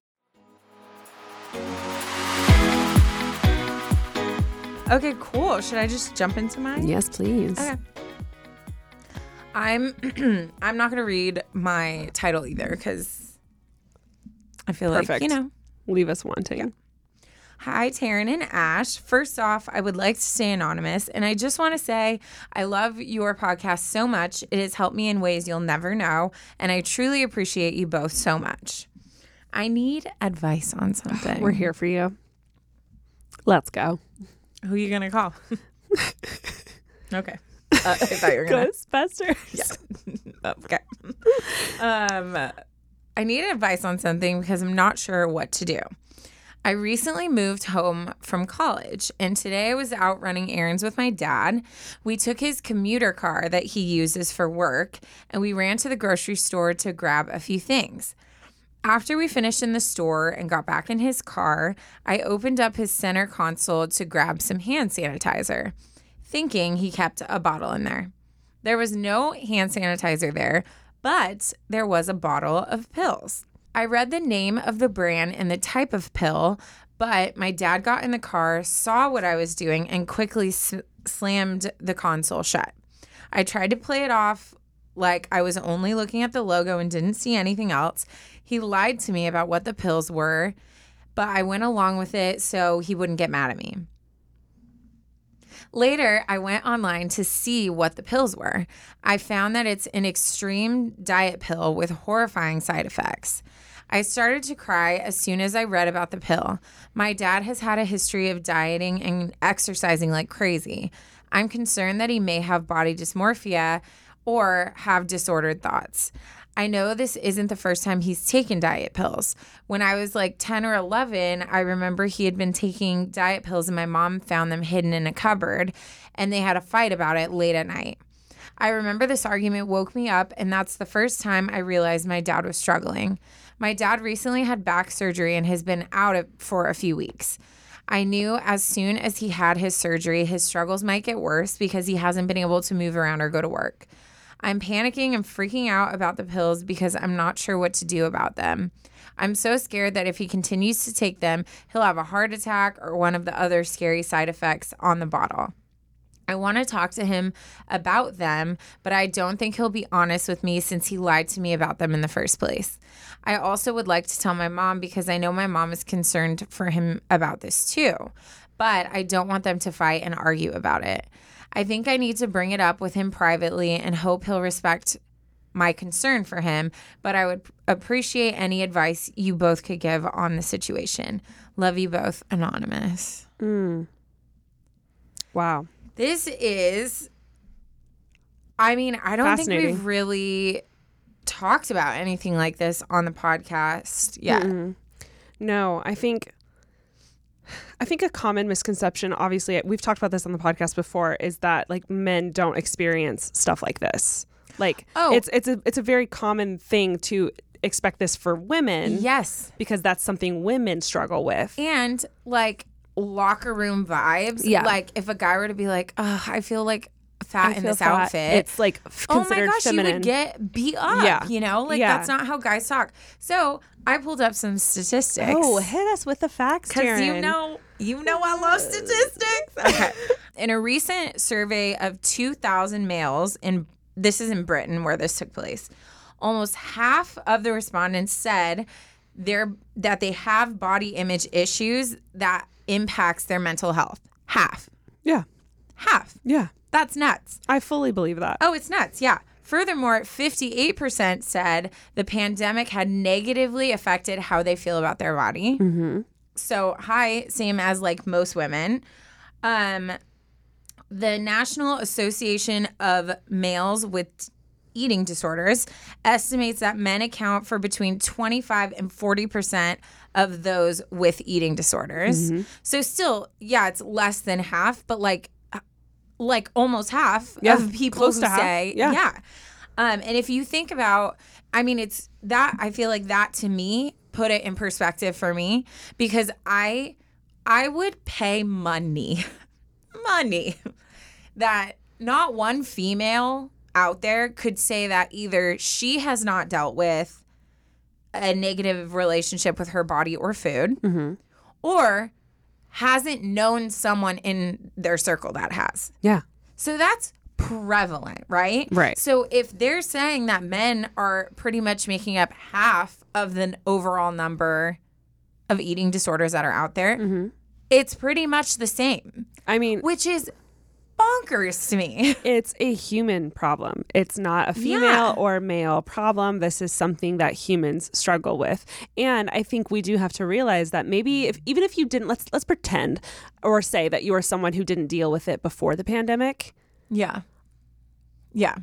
[SPEAKER 1] Okay, cool. Should I just jump into mine?
[SPEAKER 2] Yes, please.
[SPEAKER 1] Okay. I'm *clears throat* I'm not gonna read my title either because I feel like you know.
[SPEAKER 2] Leave us wanting.
[SPEAKER 1] Hi, Taryn and Ash. First off, I would like to stay anonymous, and I just want to say I love your podcast so much. It has helped me in ways you'll never know, and I truly appreciate you both so much. I need advice on something.
[SPEAKER 2] We're here for you. Let's go.
[SPEAKER 1] Who are you gonna call? *laughs* okay. Uh, I thought you were gonna.
[SPEAKER 2] Ghostbusters. *laughs*
[SPEAKER 1] okay. Um, I need advice on something because I'm not sure what to do. I recently moved home from college, and today I was out running errands with my dad. We took his commuter car that he uses for work, and we ran to the grocery store to grab a few things. After we finished in the store and got back in his car, I opened up his center console to grab some hand sanitizer, thinking he kept a bottle in there. There was no hand sanitizer there, but there was a bottle of pills. I read the name of the brand and the type of pill, but my dad got in the car, saw what I was doing, and quickly s- slammed the console shut. I tried to play it off like I was only looking at the logo and didn't see anything else. He lied to me about what the pills were, but I went along with it so he wouldn't get mad at me. Later, I went online to see what the pills were. I found that it's an extreme diet pill with horrifying side effects. I started to cry as soon as I read about the pill. My dad has had a history of dieting and exercising like crazy. I'm concerned that he may have body dysmorphia or have disordered thoughts. I know this isn't the first time he's taken diet pills. When I was like 10 or 11, I remember he had been taking diet pills and my mom found them hidden in a cupboard and they had a fight about it late at night. I remember this argument woke me up, and that's the first time I realized my dad was struggling. My dad recently had back surgery and has been out for a few weeks. I knew as soon as he had his surgery, his struggles might get worse because he hasn't been able to move around or go to work. I'm panicking and freaking out about the pills because I'm not sure what to do about them. I'm so scared that if he continues to take them, he'll have a heart attack or one of the other scary side effects on the bottle. I want to talk to him about them, but I don't think he'll be honest with me since he lied to me about them in the first place. I also would like to tell my mom because I know my mom is concerned for him about this too, but I don't want them to fight and argue about it. I think I need to bring it up with him privately and hope he'll respect my concern for him, but I would appreciate any advice you both could give on the situation. Love you both, Anonymous. Mm.
[SPEAKER 2] Wow.
[SPEAKER 1] This is, I mean, I don't think we've really talked about anything like this on the podcast yet.
[SPEAKER 2] No, I think I think a common misconception, obviously, we've talked about this on the podcast before, is that like men don't experience stuff like this. Like
[SPEAKER 1] Oh.
[SPEAKER 2] it's it's a it's a very common thing to expect this for women
[SPEAKER 1] Yes.
[SPEAKER 2] because that's something women struggle with.
[SPEAKER 1] And like locker room vibes.
[SPEAKER 2] Yeah.
[SPEAKER 1] Like if a guy were to be like, oh, I feel like fat
[SPEAKER 2] I
[SPEAKER 1] in this
[SPEAKER 2] fat.
[SPEAKER 1] outfit.
[SPEAKER 2] It's like f-
[SPEAKER 1] oh my gosh,
[SPEAKER 2] feminine.
[SPEAKER 1] you would get beat up.
[SPEAKER 2] Yeah.
[SPEAKER 1] You know, like
[SPEAKER 2] Yeah.
[SPEAKER 1] that's not how guys talk. So I pulled up some statistics.
[SPEAKER 2] oh, hit us with the facts,
[SPEAKER 1] Because you know, you know, I love statistics. *laughs* Okay. In a recent survey of 2,000 males in this is in Britain where this took place, almost half of the respondents said they're that they have body image issues that impacts their mental health. Half,
[SPEAKER 2] Yeah,
[SPEAKER 1] half.
[SPEAKER 2] yeah,
[SPEAKER 1] That's nuts.
[SPEAKER 2] I fully believe that.
[SPEAKER 1] Oh, it's nuts. Yeah. Furthermore, 58% said the pandemic had negatively affected how they feel about their body. So, high, same as like most women. Um, the National Association of Males with Eating Disorders estimates that men account for between 25 and 40% of those with eating disorders. So, still, yeah, it's less than half, but like, like almost half
[SPEAKER 2] Yeah,
[SPEAKER 1] of people who say,
[SPEAKER 2] Yeah.
[SPEAKER 1] yeah. Um, and if you think about, I mean, it's that I feel like that to me put it in perspective for me because I, I would pay money, *laughs* money that not one female out there could say that either she has not dealt with a negative relationship with her body or food or hasn't known someone in their circle that has.
[SPEAKER 2] Yeah,
[SPEAKER 1] So that's prevalent, right?
[SPEAKER 2] Right.
[SPEAKER 1] So if they're saying that men are pretty much making up half of the overall number of eating disorders that are out there, mm-hmm. it's pretty much the same,
[SPEAKER 2] I mean,
[SPEAKER 1] which is bonkers to me. *laughs*
[SPEAKER 2] it's a human problem. It's not a female
[SPEAKER 1] Yeah.
[SPEAKER 2] or male problem. This is something that humans struggle with. And I think we do have to realize that maybe if even if you didn't let's let's pretend or say that you are someone who didn't deal with it before the pandemic.
[SPEAKER 1] Yeah. Yeah.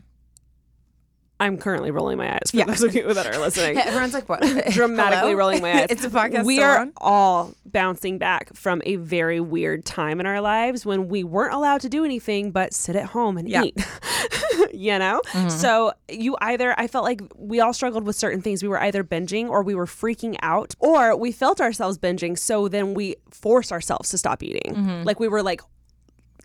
[SPEAKER 2] I'm currently rolling my eyes for
[SPEAKER 1] Yeah.
[SPEAKER 2] those of you that are *laughs* listening.
[SPEAKER 1] Everyone's like, what? *laughs*
[SPEAKER 2] dramatically
[SPEAKER 1] Hello?
[SPEAKER 2] rolling my eyes. *laughs*
[SPEAKER 1] it's a podcast.
[SPEAKER 2] We are
[SPEAKER 1] on?
[SPEAKER 2] all bouncing back from a very weird time in our lives when we weren't allowed to do anything but sit at home and
[SPEAKER 1] Yeah.
[SPEAKER 2] eat. you know? Mm-hmm. So you either I felt like we all struggled with certain things. We were either binging or we were freaking out or we felt ourselves binging so then we forced ourselves to stop eating. Mm-hmm. Like we were like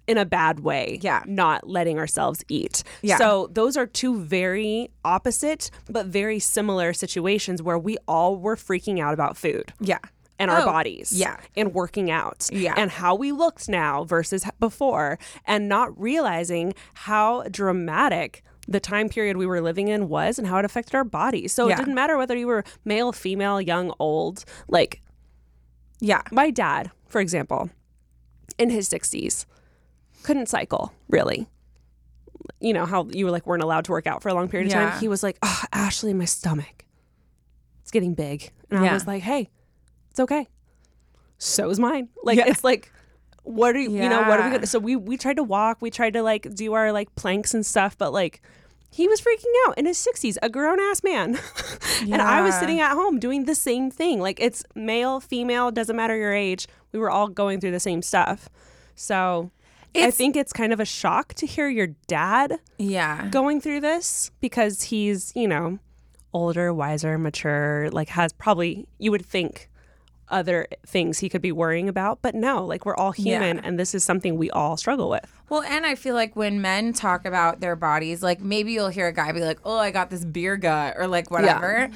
[SPEAKER 2] in a bad way,
[SPEAKER 1] Yeah.
[SPEAKER 2] not letting ourselves eat.
[SPEAKER 1] Yeah.
[SPEAKER 2] So those are two very opposite but very similar situations where we all were freaking out about food
[SPEAKER 1] Yeah.
[SPEAKER 2] and our
[SPEAKER 1] Oh,
[SPEAKER 2] bodies
[SPEAKER 1] yeah.
[SPEAKER 2] and working out
[SPEAKER 1] Yeah.
[SPEAKER 2] and how we looked now versus before and not realizing how dramatic the time period we were living in was and how it affected our bodies. So
[SPEAKER 1] Yeah.
[SPEAKER 2] it didn't matter whether you were male, female, young, old. Like
[SPEAKER 1] Yeah.
[SPEAKER 2] my dad, for example, in his 60s, couldn't cycle really. You know how you were like weren't allowed to work out for a long period of
[SPEAKER 1] Yeah.
[SPEAKER 2] time. He was like, "Oh, Ashley, my stomach, it's getting big," and I was like, "Hey, it's okay. So is mine. Like
[SPEAKER 1] Yeah.
[SPEAKER 2] it's like." What are you, you know, what are we gonna? So we we tried to walk, we tried to like do our like planks and stuff, but like he was freaking out in his 60s, a grown ass man. *laughs* and I was sitting at home doing the same thing. Like it's male, female, doesn't matter your age. We were all going through the same stuff. So I think it's kind of a shock to hear your dad
[SPEAKER 1] Yeah.
[SPEAKER 2] going through this because he's, you know, older, wiser, mature, like has probably, you would think, other things he could be worrying about. But no, like we're all human,
[SPEAKER 1] Yeah.
[SPEAKER 2] and this is something we all struggle with.
[SPEAKER 1] Well, and I feel like when men talk about their bodies, like maybe you'll hear a guy be like, "Oh, I got this beer gut," or like whatever.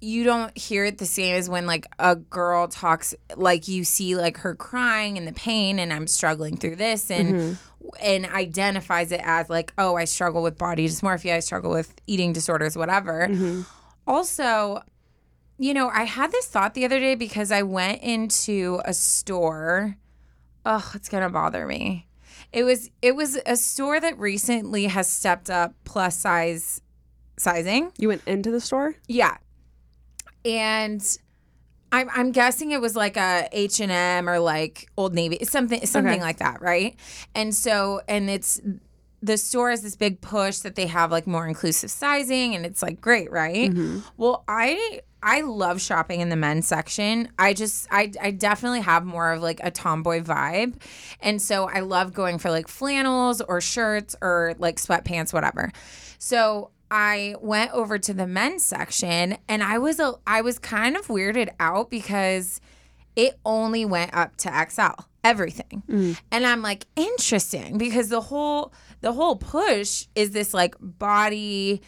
[SPEAKER 1] You don't hear it the same as when like a girl talks, like you see like her crying and the pain, and I'm struggling through this, and mm-hmm. and identifies it as like, "Oh, I struggle with body dysmorphia, I struggle with eating disorders, whatever." Mm-hmm. Also, you know, I had this thought the other day because I went into a store. Oh, it's gonna bother me. It was it was a store that recently has stepped up plus size sizing.
[SPEAKER 2] You went into the store.
[SPEAKER 1] Yeah, and I'm I'm guessing it was like a h&m or like Old Navy, something something
[SPEAKER 2] Okay.
[SPEAKER 1] like that, right? And so and it's the store has this big push that they have like more inclusive sizing, and it's like great, right? Mm-hmm. Well, I I love shopping in the men's section. I just I I definitely have more of like a tomboy vibe. And so I love going for like flannels or shirts or like sweatpants whatever. So I went over to the men's section and I was a I was kind of weirded out because it only went up to XL everything. Mm. And I'm like interesting because the whole the whole push is this like body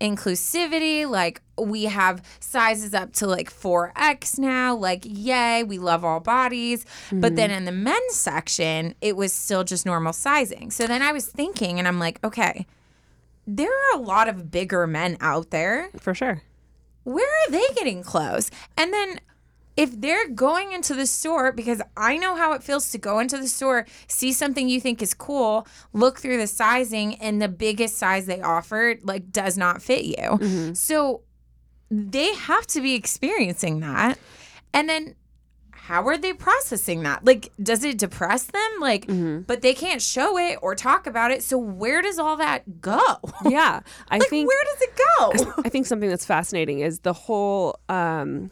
[SPEAKER 1] inclusivity like we have sizes up to like 4x now like yay we love all bodies. But then mm-hmm. in the men's section it was still just normal sizing. So then i was thinking and i'm like okay there are a lot of bigger men out there
[SPEAKER 2] For sure.
[SPEAKER 1] where are they getting clothes? And then if they're going into the store, because I know how it feels to go into the store, see something you think is cool, look through the sizing, and the biggest size they offered like does not fit you. Mm-hmm. So they have to be experiencing that. And then how are they processing that? Like, does it depress them? Like, but they can't show it or talk about it. So where does all that go? *laughs*
[SPEAKER 2] Yeah, I
[SPEAKER 1] like,
[SPEAKER 2] think
[SPEAKER 1] where does it go?
[SPEAKER 2] I think something that's fascinating is the whole um,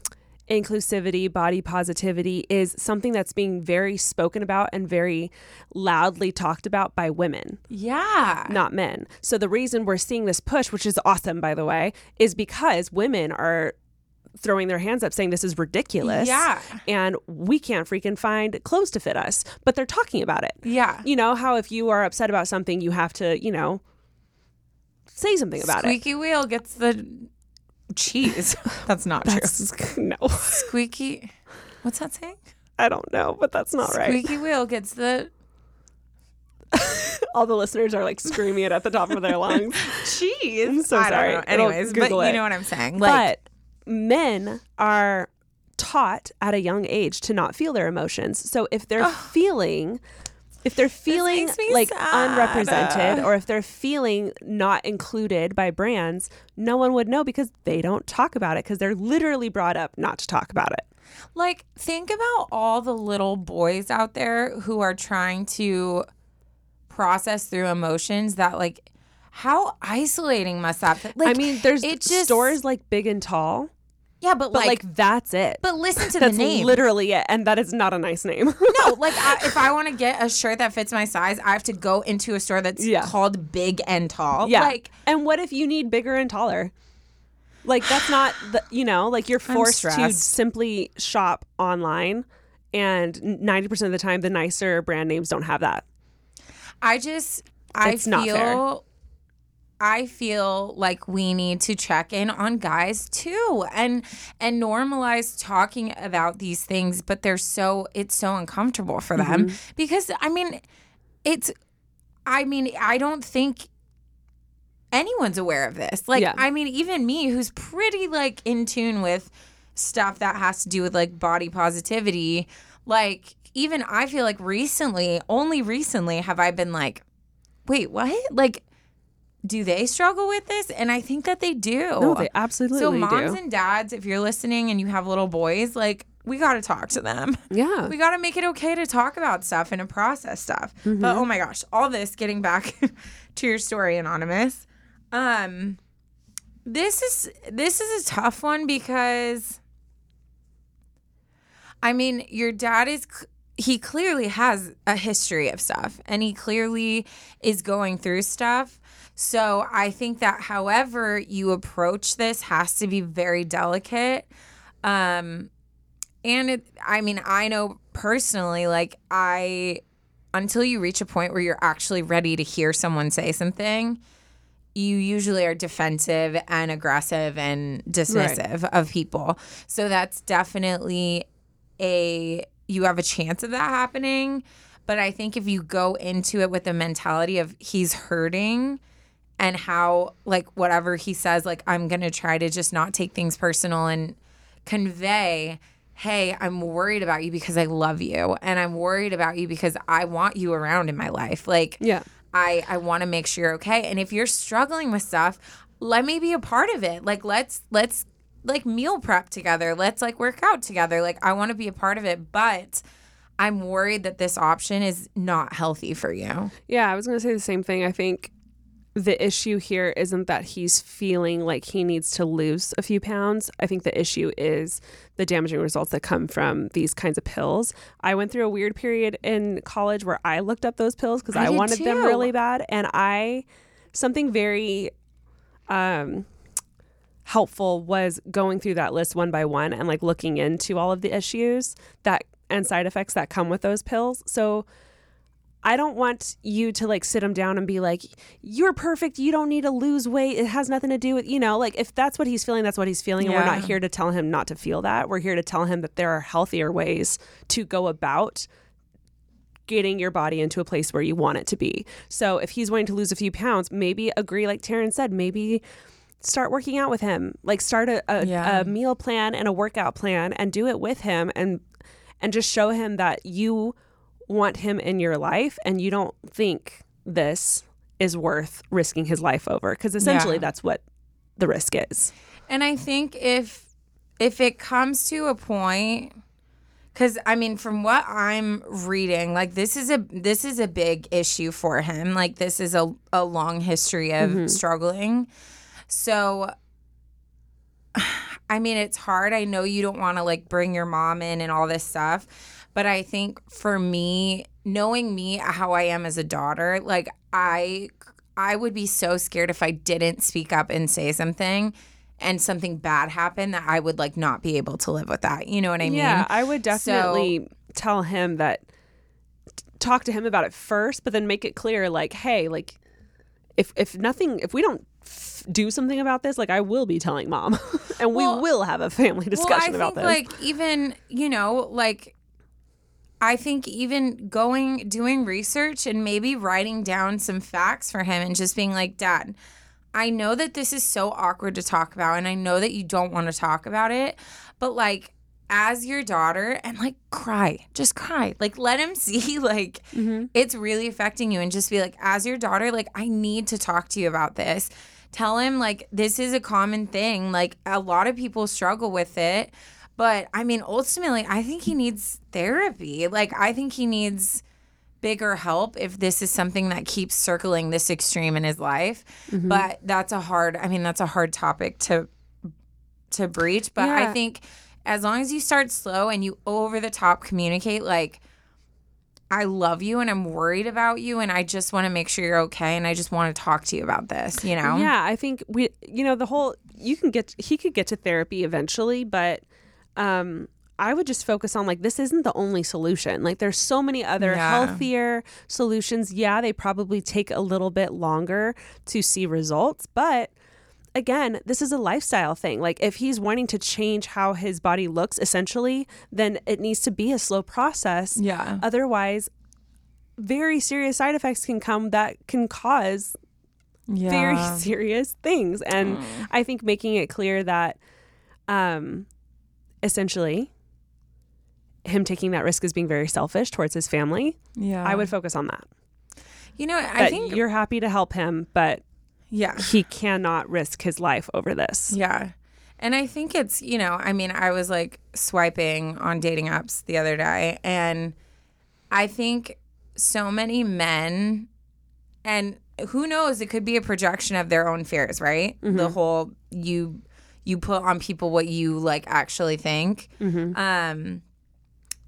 [SPEAKER 2] inclusivity, body positivity is something that's being very spoken about and very loudly talked about by women,
[SPEAKER 1] yeah.
[SPEAKER 2] not men. So the reason we're seeing this push, which is awesome, by the way, is because women are throwing their hands up saying this is ridiculous.
[SPEAKER 1] Yeah.
[SPEAKER 2] And we can't freaking find clothes to fit us, but they're talking about it.
[SPEAKER 1] Yeah.
[SPEAKER 2] You know how if you are upset about something, you have to, you know, say something about it.
[SPEAKER 1] Squeaky wheel gets the cheese. *laughs* That's not true.
[SPEAKER 2] No.
[SPEAKER 1] Squeaky. What's that saying?
[SPEAKER 2] I don't know, but that's not right.
[SPEAKER 1] Squeaky wheel gets the *laughs*
[SPEAKER 2] All the listeners are like screaming it at the top of their *laughs* lungs.
[SPEAKER 1] cheese.
[SPEAKER 2] I'm so
[SPEAKER 1] I don't
[SPEAKER 2] sorry.
[SPEAKER 1] Anyways, but
[SPEAKER 2] Google
[SPEAKER 1] you know what I'm saying. Like,
[SPEAKER 2] but men are taught at a young age to not feel their emotions. So if they're feeling if they're feeling like
[SPEAKER 1] sad.
[SPEAKER 2] unrepresented or if they're feeling not included by brands, no one would know because they don't talk about it because they're literally brought up not to talk about it.
[SPEAKER 1] like, think about all the little boys out there who are trying to process through emotions that, like, how isolating must that feel? Like,
[SPEAKER 2] I mean, there's
[SPEAKER 1] it just,
[SPEAKER 2] stores like Big and Tall,
[SPEAKER 1] Yeah, but,
[SPEAKER 2] but
[SPEAKER 1] like,
[SPEAKER 2] like, that's it.
[SPEAKER 1] but listen to *laughs* the name.
[SPEAKER 2] That's literally it, and that is not a nice name.
[SPEAKER 1] No, *laughs* like I, if I want to get a shirt that fits my size, I have to go into a store that's
[SPEAKER 2] Yeah.
[SPEAKER 1] called Big and Tall.
[SPEAKER 2] Yeah.
[SPEAKER 1] Like,
[SPEAKER 2] and what if you need bigger and taller? Like that's not the you know, like you're forced to simply shop online and 90% of the time the nicer brand names don't have that.
[SPEAKER 1] I just I
[SPEAKER 2] It's
[SPEAKER 1] feel. I feel like we need to check in on guys too and and normalize talking about these things but they're so it's so uncomfortable for them
[SPEAKER 2] Mm-hmm.
[SPEAKER 1] because I mean it's I mean I don't think anyone's aware of this. Like
[SPEAKER 2] Yeah.
[SPEAKER 1] I mean even me who's pretty like in tune with stuff that has to do with like body positivity like even I feel like recently only recently have I been like wait what like do they struggle with this and I think that they do.
[SPEAKER 2] No, they absolutely
[SPEAKER 1] so moms
[SPEAKER 2] do.
[SPEAKER 1] and dads if you're listening and you have little boys like we got to talk to them.
[SPEAKER 2] yeah.
[SPEAKER 1] We got to make it okay to talk about stuff and to process stuff.
[SPEAKER 2] Mm-hmm.
[SPEAKER 1] But oh my gosh, all this getting back *laughs* to your story anonymous. Um this is this is a tough one because I mean, your dad is he clearly has a history of stuff and he clearly is going through stuff. So I think that however you approach this has to be very delicate. Um And it, I mean, I know personally, like, I, until you reach a point where you're actually ready to hear someone say something, you usually are defensive and aggressive and dismissive of people. So that's definitely a, you have a chance of that happening. But I think if you go into it with the mentality of he's hurting and how, like, whatever he says, like, I'm going to try to just not take things personal and convey, hey, I'm worried about you because I love you. And I'm worried about you because I want you around in my life. Like,
[SPEAKER 2] Yeah.
[SPEAKER 1] I, I want to make sure you're okay. And if you're struggling with stuff, let me be a part of it. Like, let's, let's, like meal prep together. Let's like work out together. Like I want to be a part of it, but I'm worried that this option is not healthy for you.
[SPEAKER 2] Yeah, I was going to say the same thing. I think the issue here isn't that he's feeling like he needs to lose a few pounds. I think the issue is the damaging results that come from these kinds of pills. I went through a weird period in college where I looked up those pills because
[SPEAKER 1] I
[SPEAKER 2] I, wanted them really bad. And I, something very, um, helpful was going through that list one by one and like looking into all of the issues that and side effects that come with those pills. So I don't want you to like sit him down and be like, you're perfect. You don't need to lose weight. It has nothing to do with, you know, like if that's what he's feeling, that's what he's feeling. And we're not here to tell him not to feel that. We're here to tell him that there are healthier ways to go about getting your body into a place where you want it to be. So if he's wanting to lose a few pounds, maybe agree, like Taryn said, maybe start working out with him. Like start a, a,
[SPEAKER 1] Yeah.
[SPEAKER 2] a meal plan and a workout plan and do it with him and and just show him that you want him in your life and you don't think this is worth risking his life over because essentially
[SPEAKER 1] Yeah.
[SPEAKER 2] that's what the risk is.
[SPEAKER 1] And I think if if it comes to a point cuz I mean from what I'm reading like this is a this is a big issue for him. Like this is a a long history of mm-hmm. struggling. So *sighs* I mean it's hard. I know you don't want to like bring your mom in and all this stuff, but I think for me knowing me how I am as a daughter, like I I would be so scared if I didn't speak up and say something and something bad happened that I would like not be able to live with that. You know what I mean?
[SPEAKER 2] yeah, I would definitely tell him that talk to him about it first, but then make it clear like, hey, like if if nothing if we don't f- do something about this, like I will be telling mom *laughs* and
[SPEAKER 1] Well-
[SPEAKER 2] we will have a family discussion
[SPEAKER 1] well, I
[SPEAKER 2] about
[SPEAKER 1] think,
[SPEAKER 2] this.
[SPEAKER 1] Like even you know, like I think even going doing research and maybe writing down some facts for him and just being like, Dad, I know that this is so awkward to talk about, and I know that you don't want to talk about it, but like as your daughter and like cry just cry. Like let him *laughs* see like mm-hmm. it's really affecting you and just be like as your daughter like i need to talk to you about this. Tell him like this is a common thing. Like a lot of people struggle with it but i mean ultimately i think he needs therapy. Like i think he needs bigger help if this is something that keeps circling this extreme in his life. Mm-hmm. But that's a hard i mean that's a hard topic to to breach. But i think as long as you start slow and you over the top communicate like I love you and I'm worried about you and I just want to make sure you're okay and I just want to talk to you about this, you know?
[SPEAKER 2] Yeah, I think we, you know, the whole you can get he could get to therapy eventually, but um I would just focus on like this isn't the only solution. Like there's so many other
[SPEAKER 1] Yeah.
[SPEAKER 2] healthier solutions. Yeah, they probably take a little bit longer to see results, but again, this is a lifestyle thing. Like if he's wanting to change how his body looks essentially, then it needs to be a slow process.
[SPEAKER 1] Yeah.
[SPEAKER 2] Otherwise, very serious side effects can come that can cause
[SPEAKER 1] Yeah.
[SPEAKER 2] very *laughs* serious things. And I think making it clear that um essentially him taking that risk is being very selfish towards his family.
[SPEAKER 1] yeah.
[SPEAKER 2] I would focus on that.
[SPEAKER 1] You know, I
[SPEAKER 2] That
[SPEAKER 1] think
[SPEAKER 2] you're happy to help him, but
[SPEAKER 1] yeah.
[SPEAKER 2] he cannot risk his life over this.
[SPEAKER 1] Yeah. And I think it's, you know, I mean, I was like swiping on dating apps the other day, and I think so many men, and who knows, it could be a projection of their own fears, right? The mm-hmm. whole you you put on people what you like actually think. Um,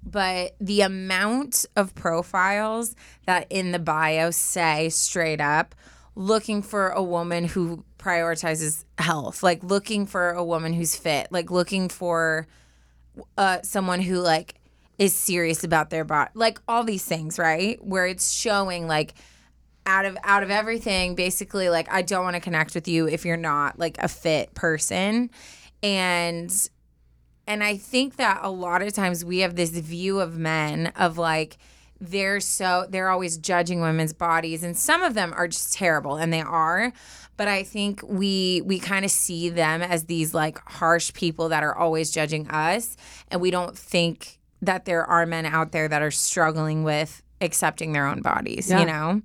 [SPEAKER 1] but the amount of profiles that in the bio say straight up looking for a woman who prioritizes health like looking for a woman who's fit like looking for uh, someone who like is serious about their body, like all these things, right? Where it's showing like out of out of everything, basically like I don't want to connect with you if you're not like a fit person, and and I think that a lot of times we have this view of men of like they're so they're always judging women's bodies and some of them are just terrible and they are. But i think we we kind of see them as these like harsh people that are always judging us and we don't think that there are men out there that are struggling with accepting their own bodies
[SPEAKER 2] Yeah.
[SPEAKER 1] you know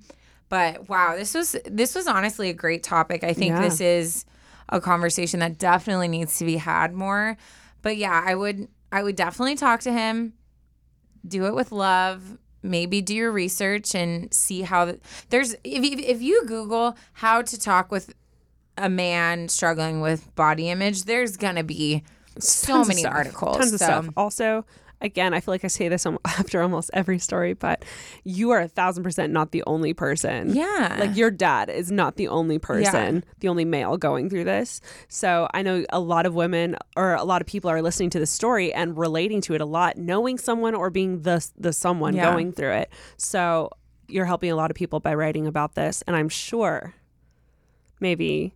[SPEAKER 1] but wow this was this was honestly a great topic i think
[SPEAKER 2] Yeah.
[SPEAKER 1] this is a conversation that definitely needs to be had more but yeah i would i would definitely talk to him do it with love maybe do your research and see how the, there's if you, if you google how to talk with a man struggling with body image there's gonna be so
[SPEAKER 2] Tons
[SPEAKER 1] many articles
[SPEAKER 2] Tons of
[SPEAKER 1] so-
[SPEAKER 2] stuff. Also, again, I feel like I say this *laughs* after almost every story, but you are a thousand percent not the only person.
[SPEAKER 1] Yeah.
[SPEAKER 2] Like your dad is not the only person, the only male going through this. So I know a lot of women or a lot of people are listening to the story and relating to it a lot, knowing someone or being the the someone
[SPEAKER 1] Yeah.
[SPEAKER 2] going through it. So you're helping a lot of people by writing about this, and I'm sure maybe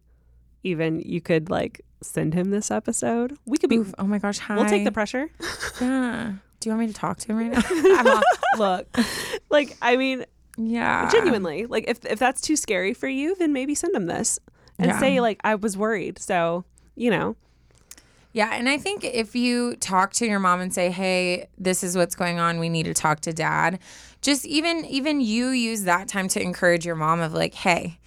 [SPEAKER 2] even you could like send him this episode. We could be
[SPEAKER 1] Oof, oh my gosh hi.
[SPEAKER 2] We'll take the pressure. *laughs*
[SPEAKER 1] yeah do you want me to talk to him right now *laughs* I'm look *laughs*
[SPEAKER 2] like, I mean,
[SPEAKER 1] yeah
[SPEAKER 2] genuinely, like if if that's too scary for you, then maybe send him this and
[SPEAKER 1] Yeah.
[SPEAKER 2] say like I was worried. So you know,
[SPEAKER 1] Yeah, and I think if you talk to your mom and say, "Hey, this is what's going on. We need to talk to dad." Just even even you use that time to encourage your mom of like, "Hey,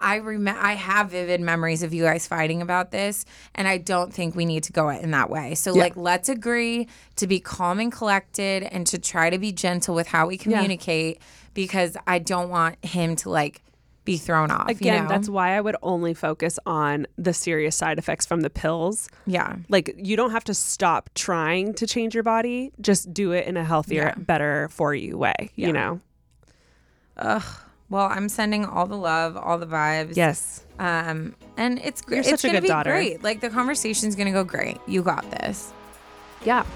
[SPEAKER 1] I rem- I have vivid memories of you guys fighting about this, and I don't think we need to go in that way. So like, let's agree to be calm and collected, and to try to be gentle with how we communicate, because I don't want him to like be thrown off. you
[SPEAKER 2] again,
[SPEAKER 1] know?
[SPEAKER 2] that's why I would only focus on the serious side effects from the pills.
[SPEAKER 1] yeah.
[SPEAKER 2] Like you don't have to stop trying to change your body. Just do it in a healthier,
[SPEAKER 1] Yeah.
[SPEAKER 2] better for you way.
[SPEAKER 1] Yeah.
[SPEAKER 2] You know.
[SPEAKER 1] Well, I'm sending all the love, all the vibes.
[SPEAKER 2] Yes.
[SPEAKER 1] Um, and it's
[SPEAKER 2] You're
[SPEAKER 1] great.
[SPEAKER 2] such
[SPEAKER 1] It's
[SPEAKER 2] a
[SPEAKER 1] gonna
[SPEAKER 2] good
[SPEAKER 1] be
[SPEAKER 2] daughter.
[SPEAKER 1] great. Like the conversation's gonna go great. You got this.
[SPEAKER 2] Yeah.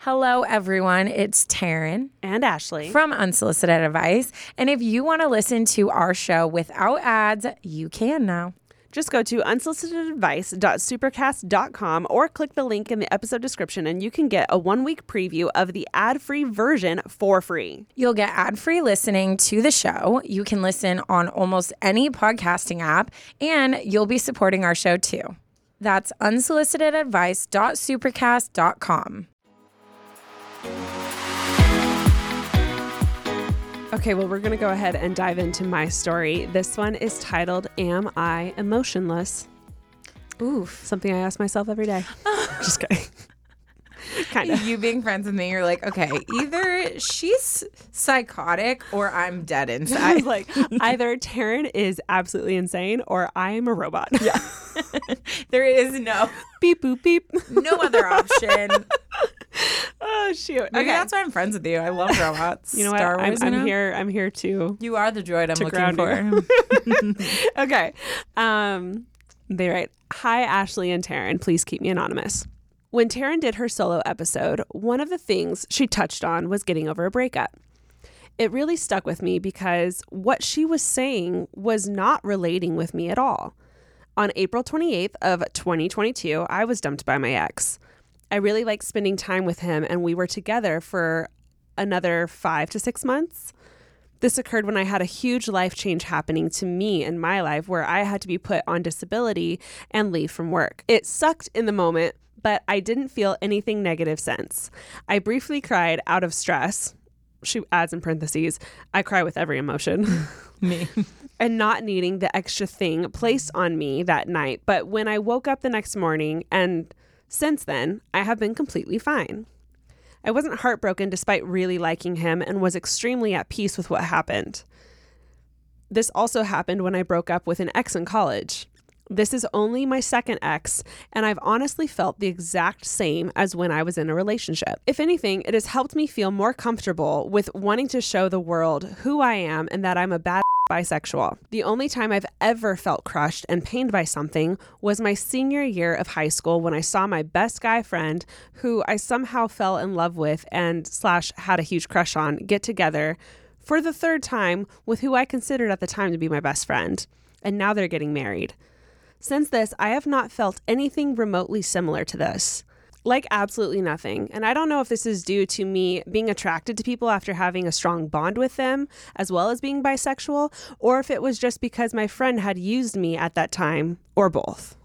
[SPEAKER 1] Hello, everyone. It's Taryn
[SPEAKER 2] And Ashley.
[SPEAKER 1] from Unsolicited Advice. And if you want to listen to our show without ads, you can now.
[SPEAKER 2] Just go to unsolicitedadvice.supercast.com or click the link in the episode description and you can get a one week preview of the ad free version for free.
[SPEAKER 1] You'll get ad free listening to the show. You can listen on almost any podcasting app, and you'll be supporting our show too. That's unsolicitedadvice.supercast.com.
[SPEAKER 2] Okay, well, we're going to go ahead and dive into my story. This one is titled Am I Emotionless?
[SPEAKER 1] Oof.
[SPEAKER 2] Something I ask myself every day. *laughs* Just kidding. *laughs* kind of.
[SPEAKER 1] you being friends with me, you're like, okay, either she's psychotic or I'm dead inside. *laughs*
[SPEAKER 2] like, either Taryn is absolutely insane or I am a robot. Yeah. *laughs*
[SPEAKER 1] there is no
[SPEAKER 2] beep, boop, beep.
[SPEAKER 1] no other option.
[SPEAKER 2] oh, shoot.
[SPEAKER 1] Maybe
[SPEAKER 2] okay.
[SPEAKER 1] that's why I'm friends with you. I love robots.
[SPEAKER 2] you know what?
[SPEAKER 1] Star
[SPEAKER 2] I'm, I'm
[SPEAKER 1] know?
[SPEAKER 2] here. I'm here too.
[SPEAKER 1] You are the droid I'm looking for.
[SPEAKER 2] okay. Um, they write, Hi, Ashley and Taryn. Please keep me anonymous. When Taryn did her solo episode, one of the things she touched on was getting over a breakup. It really stuck with me because what she was saying was not relating with me at all. On April 28th of 2022, I was dumped by my ex. I really liked spending time with him and we were together for another 5 to 6 months. This occurred when I had a huge life change happening to me in my life where I had to be put on disability and leave from work. It sucked in the moment, but I didn't feel anything negative since. I briefly cried out of stress. She adds in parentheses, I cry with every emotion. *laughs*
[SPEAKER 1] me.
[SPEAKER 2] and not needing the extra thing placed on me that night. But when I woke up the next morning, and since then, I have been completely fine. I wasn't heartbroken despite really liking him and was extremely at peace with what happened. This also happened when I broke up with an ex in college. This is only my second ex, and I've honestly felt the exact same as when I was in a relationship. If anything, it has helped me feel more comfortable with wanting to show the world who I am and that I'm a bad *laughs* bisexual. The only time I've ever felt crushed and pained by something was my senior year of high school when I saw my best guy friend, who I somehow fell in love with and slash had a huge crush on, get together for the third time with who I considered at the time to be my best friend. And now they're getting married. Since this, I have not felt anything remotely similar to this. Like absolutely nothing. And I don't know if this is due to me being attracted to people after having a strong bond with them, as well as being bisexual, or if it was just because my friend had used me at that time, or both.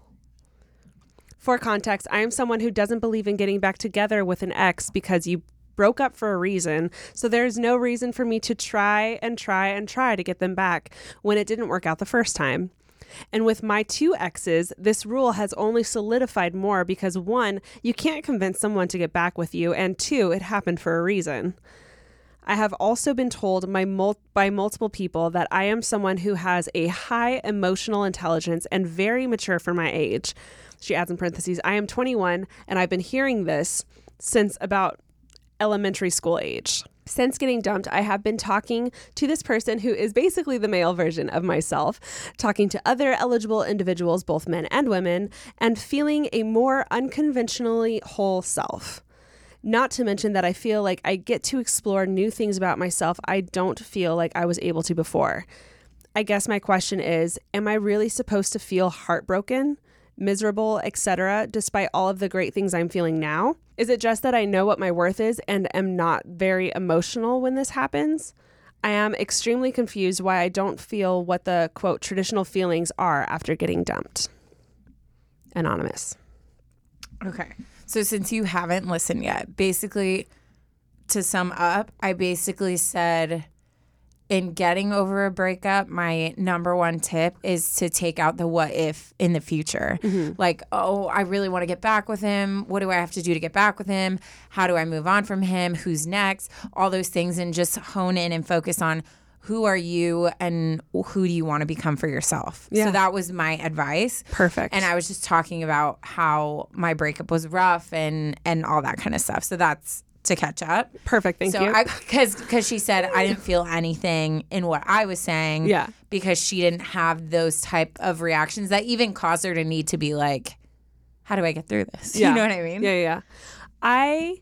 [SPEAKER 2] For context, I am someone who doesn't believe in getting back together with an ex because you broke up for a reason. So there's no reason for me to try and try and try to get them back when it didn't work out the first time. And with my two exes, this rule has only solidified more because one, you can't convince someone to get back with you, and two, it happened for a reason. I have also been told my mul- by multiple people that I am someone who has a high emotional intelligence and very mature for my age. She adds in parentheses, I am 21 and I've been hearing this since about elementary school age. Since getting dumped, I have been talking to this person who is basically the male version of myself, talking to other eligible individuals, both men and women, and feeling a more unconventionally whole self. Not to mention that I feel like I get to explore new things about myself I don't feel like I was able to before. I guess my question is Am I really supposed to feel heartbroken, miserable, etc., despite all of the great things I'm feeling now? Is it just that I know what my worth is and am not very emotional when this happens? I am extremely confused why I don't feel what the quote traditional feelings are after getting dumped. Anonymous.
[SPEAKER 1] Okay. So since you haven't listened yet, basically to sum up, I basically said in getting over a breakup, my number one tip is to take out the what if in the future. Mm-hmm. Like, oh, I really want to get back with him. What do I have to do to get back with him? How do I move on from him? Who's next? All those things, and just hone in and focus on who are you and who do you want to become for yourself.
[SPEAKER 2] Yeah.
[SPEAKER 1] So that was my advice.
[SPEAKER 2] Perfect.
[SPEAKER 1] And I was just talking about how my breakup was rough and and all that kind of stuff. So that's to catch up.
[SPEAKER 2] Perfect. Thank
[SPEAKER 1] so
[SPEAKER 2] you.
[SPEAKER 1] I because because she said I didn't feel anything in what I was saying.
[SPEAKER 2] Yeah.
[SPEAKER 1] Because she didn't have those type of reactions that even caused her to need to be like, how do I get through this? *laughs* You know what I mean?
[SPEAKER 2] Yeah, yeah. yeah. I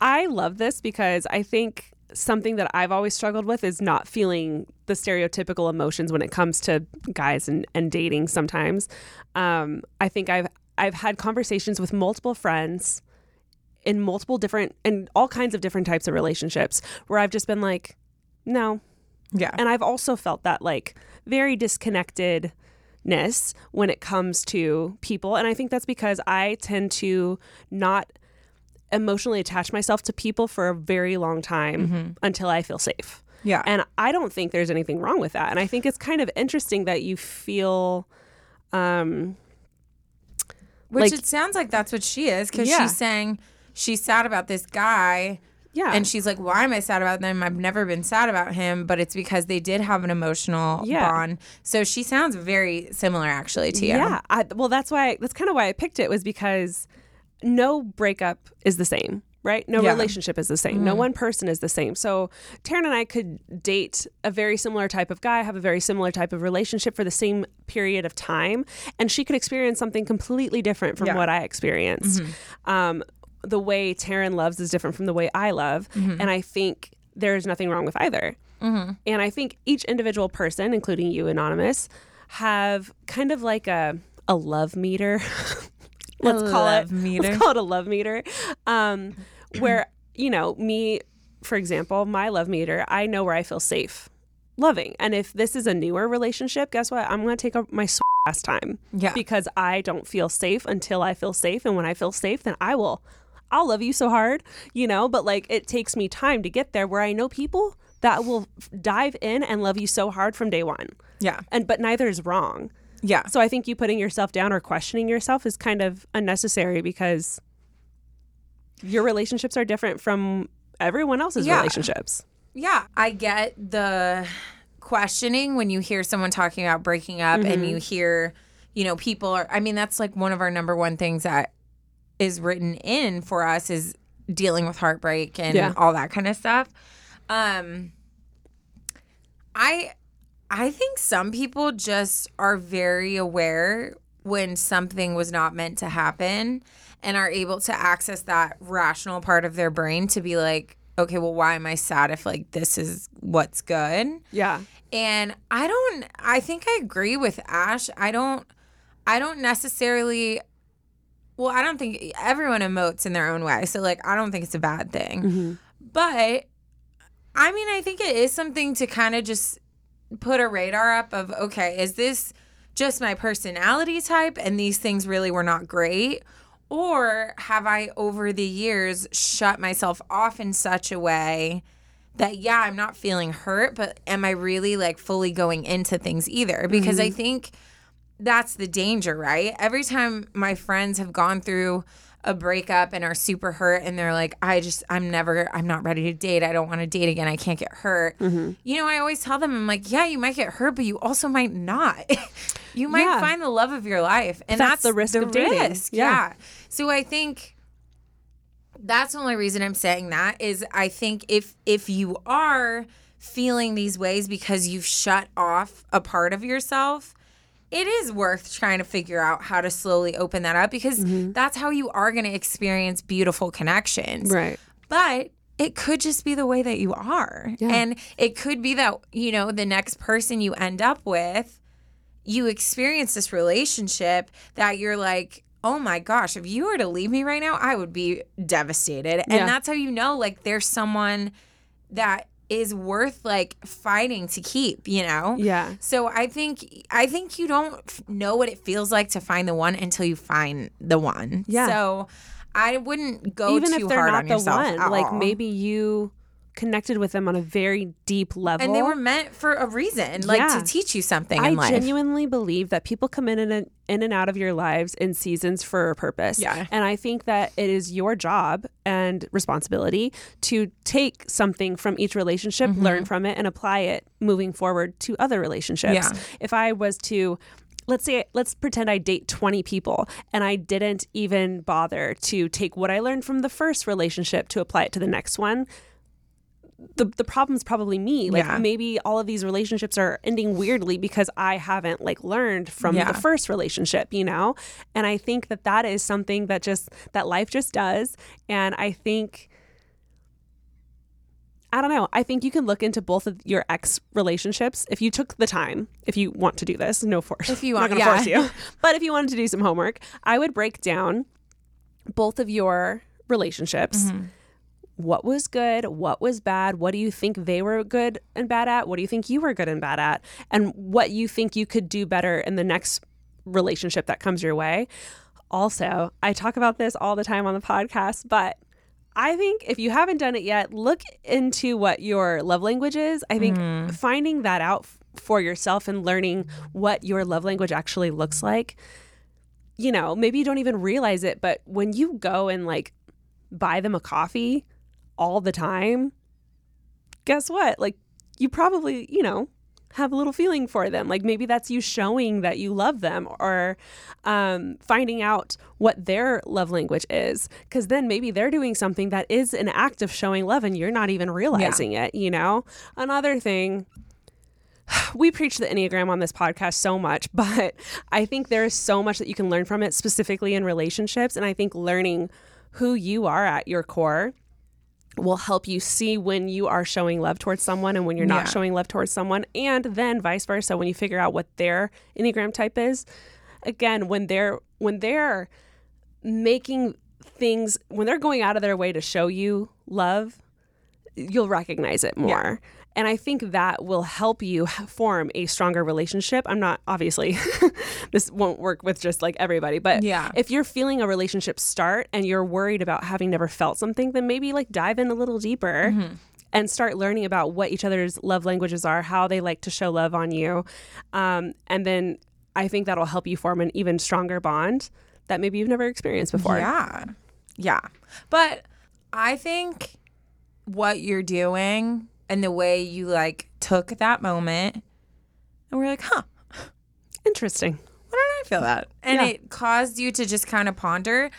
[SPEAKER 2] I love this because I think something that I've always struggled with is not feeling the stereotypical emotions when it comes to guys and, and dating sometimes. Um, I think I've I've had conversations with multiple friends in multiple different and all kinds of different types of relationships where I've just been like, no.
[SPEAKER 1] Yeah.
[SPEAKER 2] And I've also felt that like very disconnectedness when it comes to people. And I think that's because I tend to not emotionally attach myself to people for a very long time until I feel safe.
[SPEAKER 1] Yeah.
[SPEAKER 2] And I don't think there's anything wrong with that. And I think it's kind of interesting that you feel um
[SPEAKER 1] Which
[SPEAKER 2] like-
[SPEAKER 1] it sounds like that's what she is because
[SPEAKER 2] Yeah.
[SPEAKER 1] she's saying she's sad about this guy.
[SPEAKER 2] yeah.
[SPEAKER 1] And she's like, why am I sad about them? I've never been sad about him, but it's because they did have an emotional
[SPEAKER 2] Yeah.
[SPEAKER 1] bond. So she sounds very similar actually to you.
[SPEAKER 2] Yeah. I, well, that's why that's kind of why I picked it was because no breakup is the same, right? No
[SPEAKER 1] Yeah.
[SPEAKER 2] relationship is the same. No one person is the same. So Taryn and I could date a very similar type of guy, have a very similar type of relationship for the same period of time, and she could experience something completely different from
[SPEAKER 1] Yeah.
[SPEAKER 2] what I experienced. Um, the way Taryn loves is different from the way I love, and I think there's nothing wrong with either. And I think each individual person, including you, Anonymous, have kind of like a a love meter. *laughs* let's call
[SPEAKER 1] love
[SPEAKER 2] it
[SPEAKER 1] meter.
[SPEAKER 2] Let's call it a love meter. Um, where you know me, for example, my love meter. I know where I feel safe, loving, and if this is a newer relationship, guess what? I'm going to take a, my sw- ass time.
[SPEAKER 1] Yeah.
[SPEAKER 2] Because I don't feel safe until I feel safe, and when I feel safe, then I will. I'll love you so hard, you know. But like, it takes me time to get there. Where I know people that will dive in and love you so hard from day one.
[SPEAKER 1] Yeah.
[SPEAKER 2] And but neither is wrong.
[SPEAKER 1] Yeah.
[SPEAKER 2] So I think you putting yourself down or questioning yourself is kind of unnecessary because your relationships are different from everyone else's
[SPEAKER 1] Yeah.
[SPEAKER 2] relationships.
[SPEAKER 1] Yeah, I get the questioning when you hear someone talking about breaking up and mm-hmm. you hear, you know, people are I mean that's like one of our number one things that is written in for us is dealing with heartbreak and
[SPEAKER 2] Yeah.
[SPEAKER 1] all that kind of stuff. Um I I think some people just are very aware when something was not meant to happen and are able to access that rational part of their brain to be like, okay, well, why am I sad if like this is what's good?
[SPEAKER 2] Yeah.
[SPEAKER 1] And I don't I think I agree with Ash. I don't I don't necessarily well, I don't think everyone emotes in their own way. So like I don't think it's a bad thing. Mm-hmm. But I mean, I think it is something to kind of just put a radar up of okay, is this just my personality type and these things really were not great? Or have I over the years shut myself off in such a way that yeah, I'm not feeling hurt, but am I really like fully going into things either? Because I mm-hmm. think that's the danger, right? Every time my friends have gone through a breakup and are super hurt and they're like, I just, I'm never, I'm not ready to date. I don't want to date again. I can't get hurt. Mm-hmm. You know, I always tell them, I'm like, yeah, you might get hurt, but you also might not. *laughs* you might
[SPEAKER 2] Yeah.
[SPEAKER 1] find the love of your life. And
[SPEAKER 2] That's
[SPEAKER 1] that's,
[SPEAKER 2] the risk of dating.
[SPEAKER 1] risk.
[SPEAKER 2] Yeah.
[SPEAKER 1] yeah. So I think that's the only reason I'm saying that is I think if if you are feeling these ways because you've shut off a part of yourself, it is worth trying to figure out how to slowly open that up because
[SPEAKER 2] Mm-hmm.
[SPEAKER 1] that's how you are going to experience beautiful connections.
[SPEAKER 2] Right.
[SPEAKER 1] But it could just be the way that you are. And it could be that, you know, the next person you end up with, you experience this relationship that you're like, oh my gosh, if you were to leave me right now, I would be devastated. And
[SPEAKER 2] Yeah.
[SPEAKER 1] that's how you know, like, there's someone that is worth like fighting to keep, you know?
[SPEAKER 2] Yeah.
[SPEAKER 1] So I think I think you don't f- know what it feels like to find the one until you find the one.
[SPEAKER 2] Yeah.
[SPEAKER 1] So I wouldn't go
[SPEAKER 2] Even
[SPEAKER 1] too
[SPEAKER 2] if they're
[SPEAKER 1] hard
[SPEAKER 2] not
[SPEAKER 1] on
[SPEAKER 2] the
[SPEAKER 1] yourself
[SPEAKER 2] one, like
[SPEAKER 1] all.
[SPEAKER 2] maybe you connected with them on a very deep level.
[SPEAKER 1] and they were meant for a reason, like
[SPEAKER 2] Yeah.
[SPEAKER 1] to teach you something
[SPEAKER 2] I
[SPEAKER 1] in life.
[SPEAKER 2] genuinely believe that people come in and in and out of your lives in seasons for a purpose.
[SPEAKER 1] Yeah.
[SPEAKER 2] And I think that it is your job and responsibility to take something from each relationship,
[SPEAKER 1] Mm-hmm.
[SPEAKER 2] learn from it, and apply it moving forward to other relationships.
[SPEAKER 1] Yeah.
[SPEAKER 2] If I was to let's say let's pretend I date 20 people and I didn't even bother to take what I learned from the first relationship to apply it to the next one the the problem's probably me. Like
[SPEAKER 1] Yeah.
[SPEAKER 2] maybe all of these relationships are ending weirdly because I haven't like learned from
[SPEAKER 1] Yeah.
[SPEAKER 2] the first relationship, you know? And I think that that is something that just that life just does and I think I don't know. I think you can look into both of your ex relationships if you took the time. If you want to do this, no force.
[SPEAKER 1] If you
[SPEAKER 2] I'm
[SPEAKER 1] want-
[SPEAKER 2] not gonna
[SPEAKER 1] yeah.
[SPEAKER 2] force you. *laughs* But if you wanted to do some homework, I would break down both of your relationships
[SPEAKER 1] Mm-hmm.
[SPEAKER 2] What was good, what was bad, what do you think they were good and bad at, what do you think you were good and bad at, and what you think you could do better in the next relationship that comes your way. Also, I talk about this all the time on the podcast, but I think if you haven't done it yet, look into what your love language is. I think mm-hmm. finding that out for yourself and learning what your love language actually looks like you know, maybe you don't even realize it, but when you go and like buy them a coffee all the time, guess what? Like you probably, you know, have a little feeling for them. Like maybe that's you showing that you love them or um, finding out what their love language is. Because then maybe they're doing something that is an act of showing love and you're not even realizing it, you know? Another thing *sighs* we preach the Enneagram on this podcast so much, *laughs* but I think there is so much that you can learn from it, specifically in relationships. And I think learning who you are at your core will help you see when you are showing love towards someone and when you're not
[SPEAKER 1] Yeah.
[SPEAKER 2] showing love towards someone. And then vice versa, when you figure out what their Enneagram type is, again, when they're when they're making things when they're going out of their way to show you love, you'll recognize it more. And I think that will help you form a stronger relationship. I'm not obviously *laughs* this won't work with just like everybody, but
[SPEAKER 1] Yeah.
[SPEAKER 2] if you're feeling a relationship start and you're worried about having never felt something, then maybe like dive in a little deeper and start learning about what each other's love languages are, how they like to show love on you. Um, and then I think that'll help you form an even stronger bond that maybe you've never experienced before.
[SPEAKER 1] Yeah. Yeah. But I think what you're doing and the way you like took that moment and we're like, huh,
[SPEAKER 2] Interesting.
[SPEAKER 1] why don't I feel that? And
[SPEAKER 2] Yeah.
[SPEAKER 1] it caused you to just kind of ponder.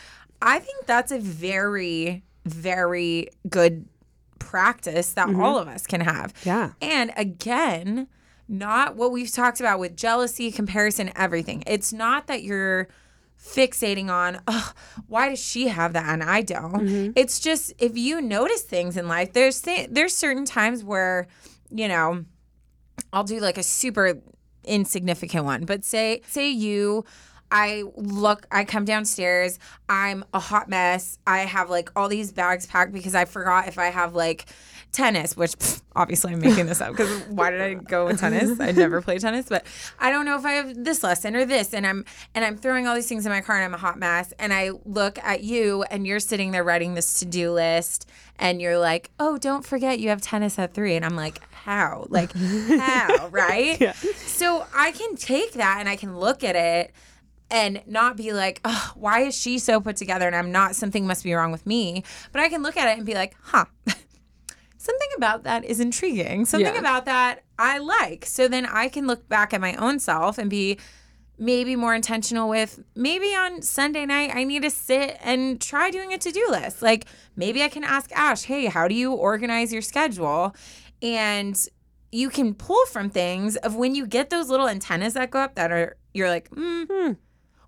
[SPEAKER 1] I think that's a very, very good practice that mm-hmm. all of us can have.
[SPEAKER 2] Yeah.
[SPEAKER 1] And again, not what we've talked about with jealousy, comparison, everything. It's not that you're fixating on, oh, why does she have that and I don't? Mm-hmm. It's just if you notice things in life, there's th- there's certain times where, you know, I'll do like a super insignificant one, but say say you I look I come downstairs, I'm a hot mess. I have like all these bags packed because I forgot if I have like tennis, which pff, obviously I'm making this up because why did I go with tennis? I never play tennis, but I don't know if I have this lesson or this and I'm and I'm throwing all these things in my car and I'm a hot mess and I look at you and you're sitting there writing this to-do list and you're like, "Oh, don't forget you have tennis at 3." And I'm like, "How?" Like, how, *laughs* right? yeah. So I can take that and I can look at it and not be like, oh, why is she so put together and I'm not, something must be wrong with me. But I can look at it and be like, huh, *laughs* something about that is intriguing. Something
[SPEAKER 2] Yeah.
[SPEAKER 1] about that I like. So then I can look back at my own self and be maybe more intentional with maybe on Sunday night I need to sit and try doing a to-do list. Like maybe I can ask Ash, "Hey, how do you organize your schedule?" And you can pull from things of when you get those little antennas that go up that are you're like, mm,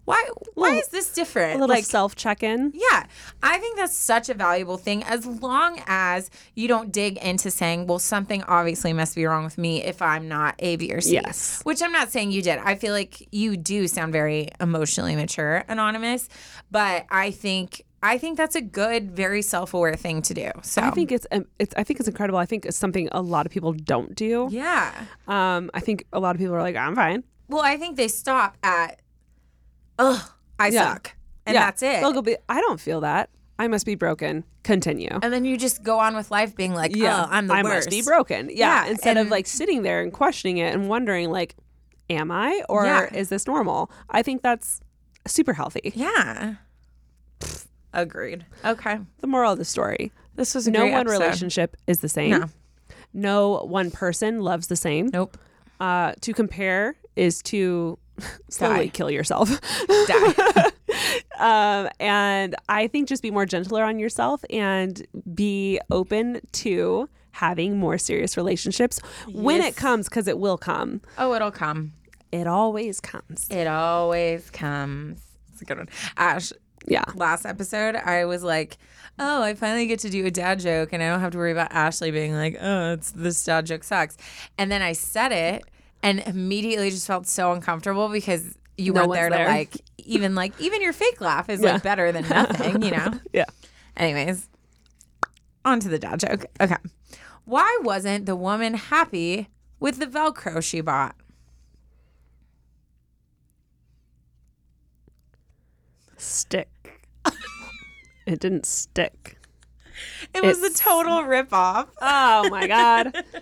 [SPEAKER 1] why why
[SPEAKER 2] Little-
[SPEAKER 1] is this different?
[SPEAKER 2] A little
[SPEAKER 1] like
[SPEAKER 2] self check in.
[SPEAKER 1] yeah, I think that's such a valuable thing as long as you don't dig into saying, well, something obviously must be wrong with me if I'm not A, B, or C.
[SPEAKER 2] Yes.
[SPEAKER 1] Which I'm not saying you did. I feel like you do sound very emotionally mature, anonymous, but I think. I think that's a good, very self-aware thing to do. So
[SPEAKER 2] I think it's um, it's I think it's incredible. I think it's something a lot of people don't do.
[SPEAKER 1] yeah.
[SPEAKER 2] Um, I think a lot of people are like, I'm fine.
[SPEAKER 1] Well, I think they stop at, ugh, I
[SPEAKER 2] Yeah.
[SPEAKER 1] suck, and
[SPEAKER 2] Yeah.
[SPEAKER 1] that's it.
[SPEAKER 2] They'll go be, I don't feel that. I must be broken. Continue.
[SPEAKER 1] and then you just go on with life being like, oh, I'm the
[SPEAKER 2] I
[SPEAKER 1] worst.
[SPEAKER 2] must be broken. Yeah.
[SPEAKER 1] Yeah,
[SPEAKER 2] Instead of
[SPEAKER 1] and-
[SPEAKER 2] like sitting there and questioning it and wondering like, am I or
[SPEAKER 1] Yeah.
[SPEAKER 2] is this normal? I think that's super healthy.
[SPEAKER 1] Yeah. Agreed. Okay.
[SPEAKER 2] The moral of the story.
[SPEAKER 1] This was a
[SPEAKER 2] no
[SPEAKER 1] great
[SPEAKER 2] one
[SPEAKER 1] episode.
[SPEAKER 2] relationship is the same.
[SPEAKER 1] No.
[SPEAKER 2] No one person loves the same.
[SPEAKER 1] Nope.
[SPEAKER 2] Uh, to compare is to slowly
[SPEAKER 1] Die.
[SPEAKER 2] kill yourself.
[SPEAKER 1] Die. *laughs*
[SPEAKER 2] um, and I think just be more gentler on yourself and be open to having more serious relationships when it comes, because it will come.
[SPEAKER 1] oh, it'll come.
[SPEAKER 2] It always comes.
[SPEAKER 1] It always comes. It's a good one. Ash,
[SPEAKER 2] Yeah.
[SPEAKER 1] last episode, I was like, oh, I finally get to do a dad joke and I don't have to worry about Ashley being like, oh, it's this dad joke sucks. And then I said it and immediately just felt so uncomfortable because you
[SPEAKER 2] No
[SPEAKER 1] weren't there,
[SPEAKER 2] there.
[SPEAKER 1] to like, even like, even your fake laugh is
[SPEAKER 2] Yeah.
[SPEAKER 1] like better than nothing, you know? *laughs*
[SPEAKER 2] Yeah.
[SPEAKER 1] Anyways, on to the dad joke. Okay. Why wasn't the woman happy with the Velcro she bought?
[SPEAKER 2] Stick. it didn't stick.
[SPEAKER 1] It was
[SPEAKER 2] It's-
[SPEAKER 1] a total ripoff.
[SPEAKER 2] Oh my God. *laughs*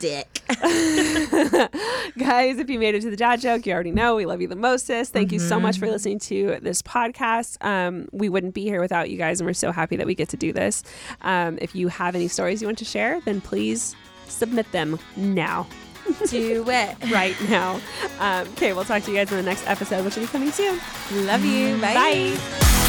[SPEAKER 1] Stick. *laughs*
[SPEAKER 2] Guys, if you made it to the dad joke, you already know we love you the mostest. Thank you so much for listening to this podcast. Um, we wouldn't be here without you guys, and we're so happy that we get to do this. Um, if you have any stories you want to share, then please submit them now.
[SPEAKER 1] Do it. *laughs*
[SPEAKER 2] Right now. Um, okay, we'll talk to you guys in the next episode, which will be coming soon.
[SPEAKER 1] Love you. Bye.
[SPEAKER 2] Bye.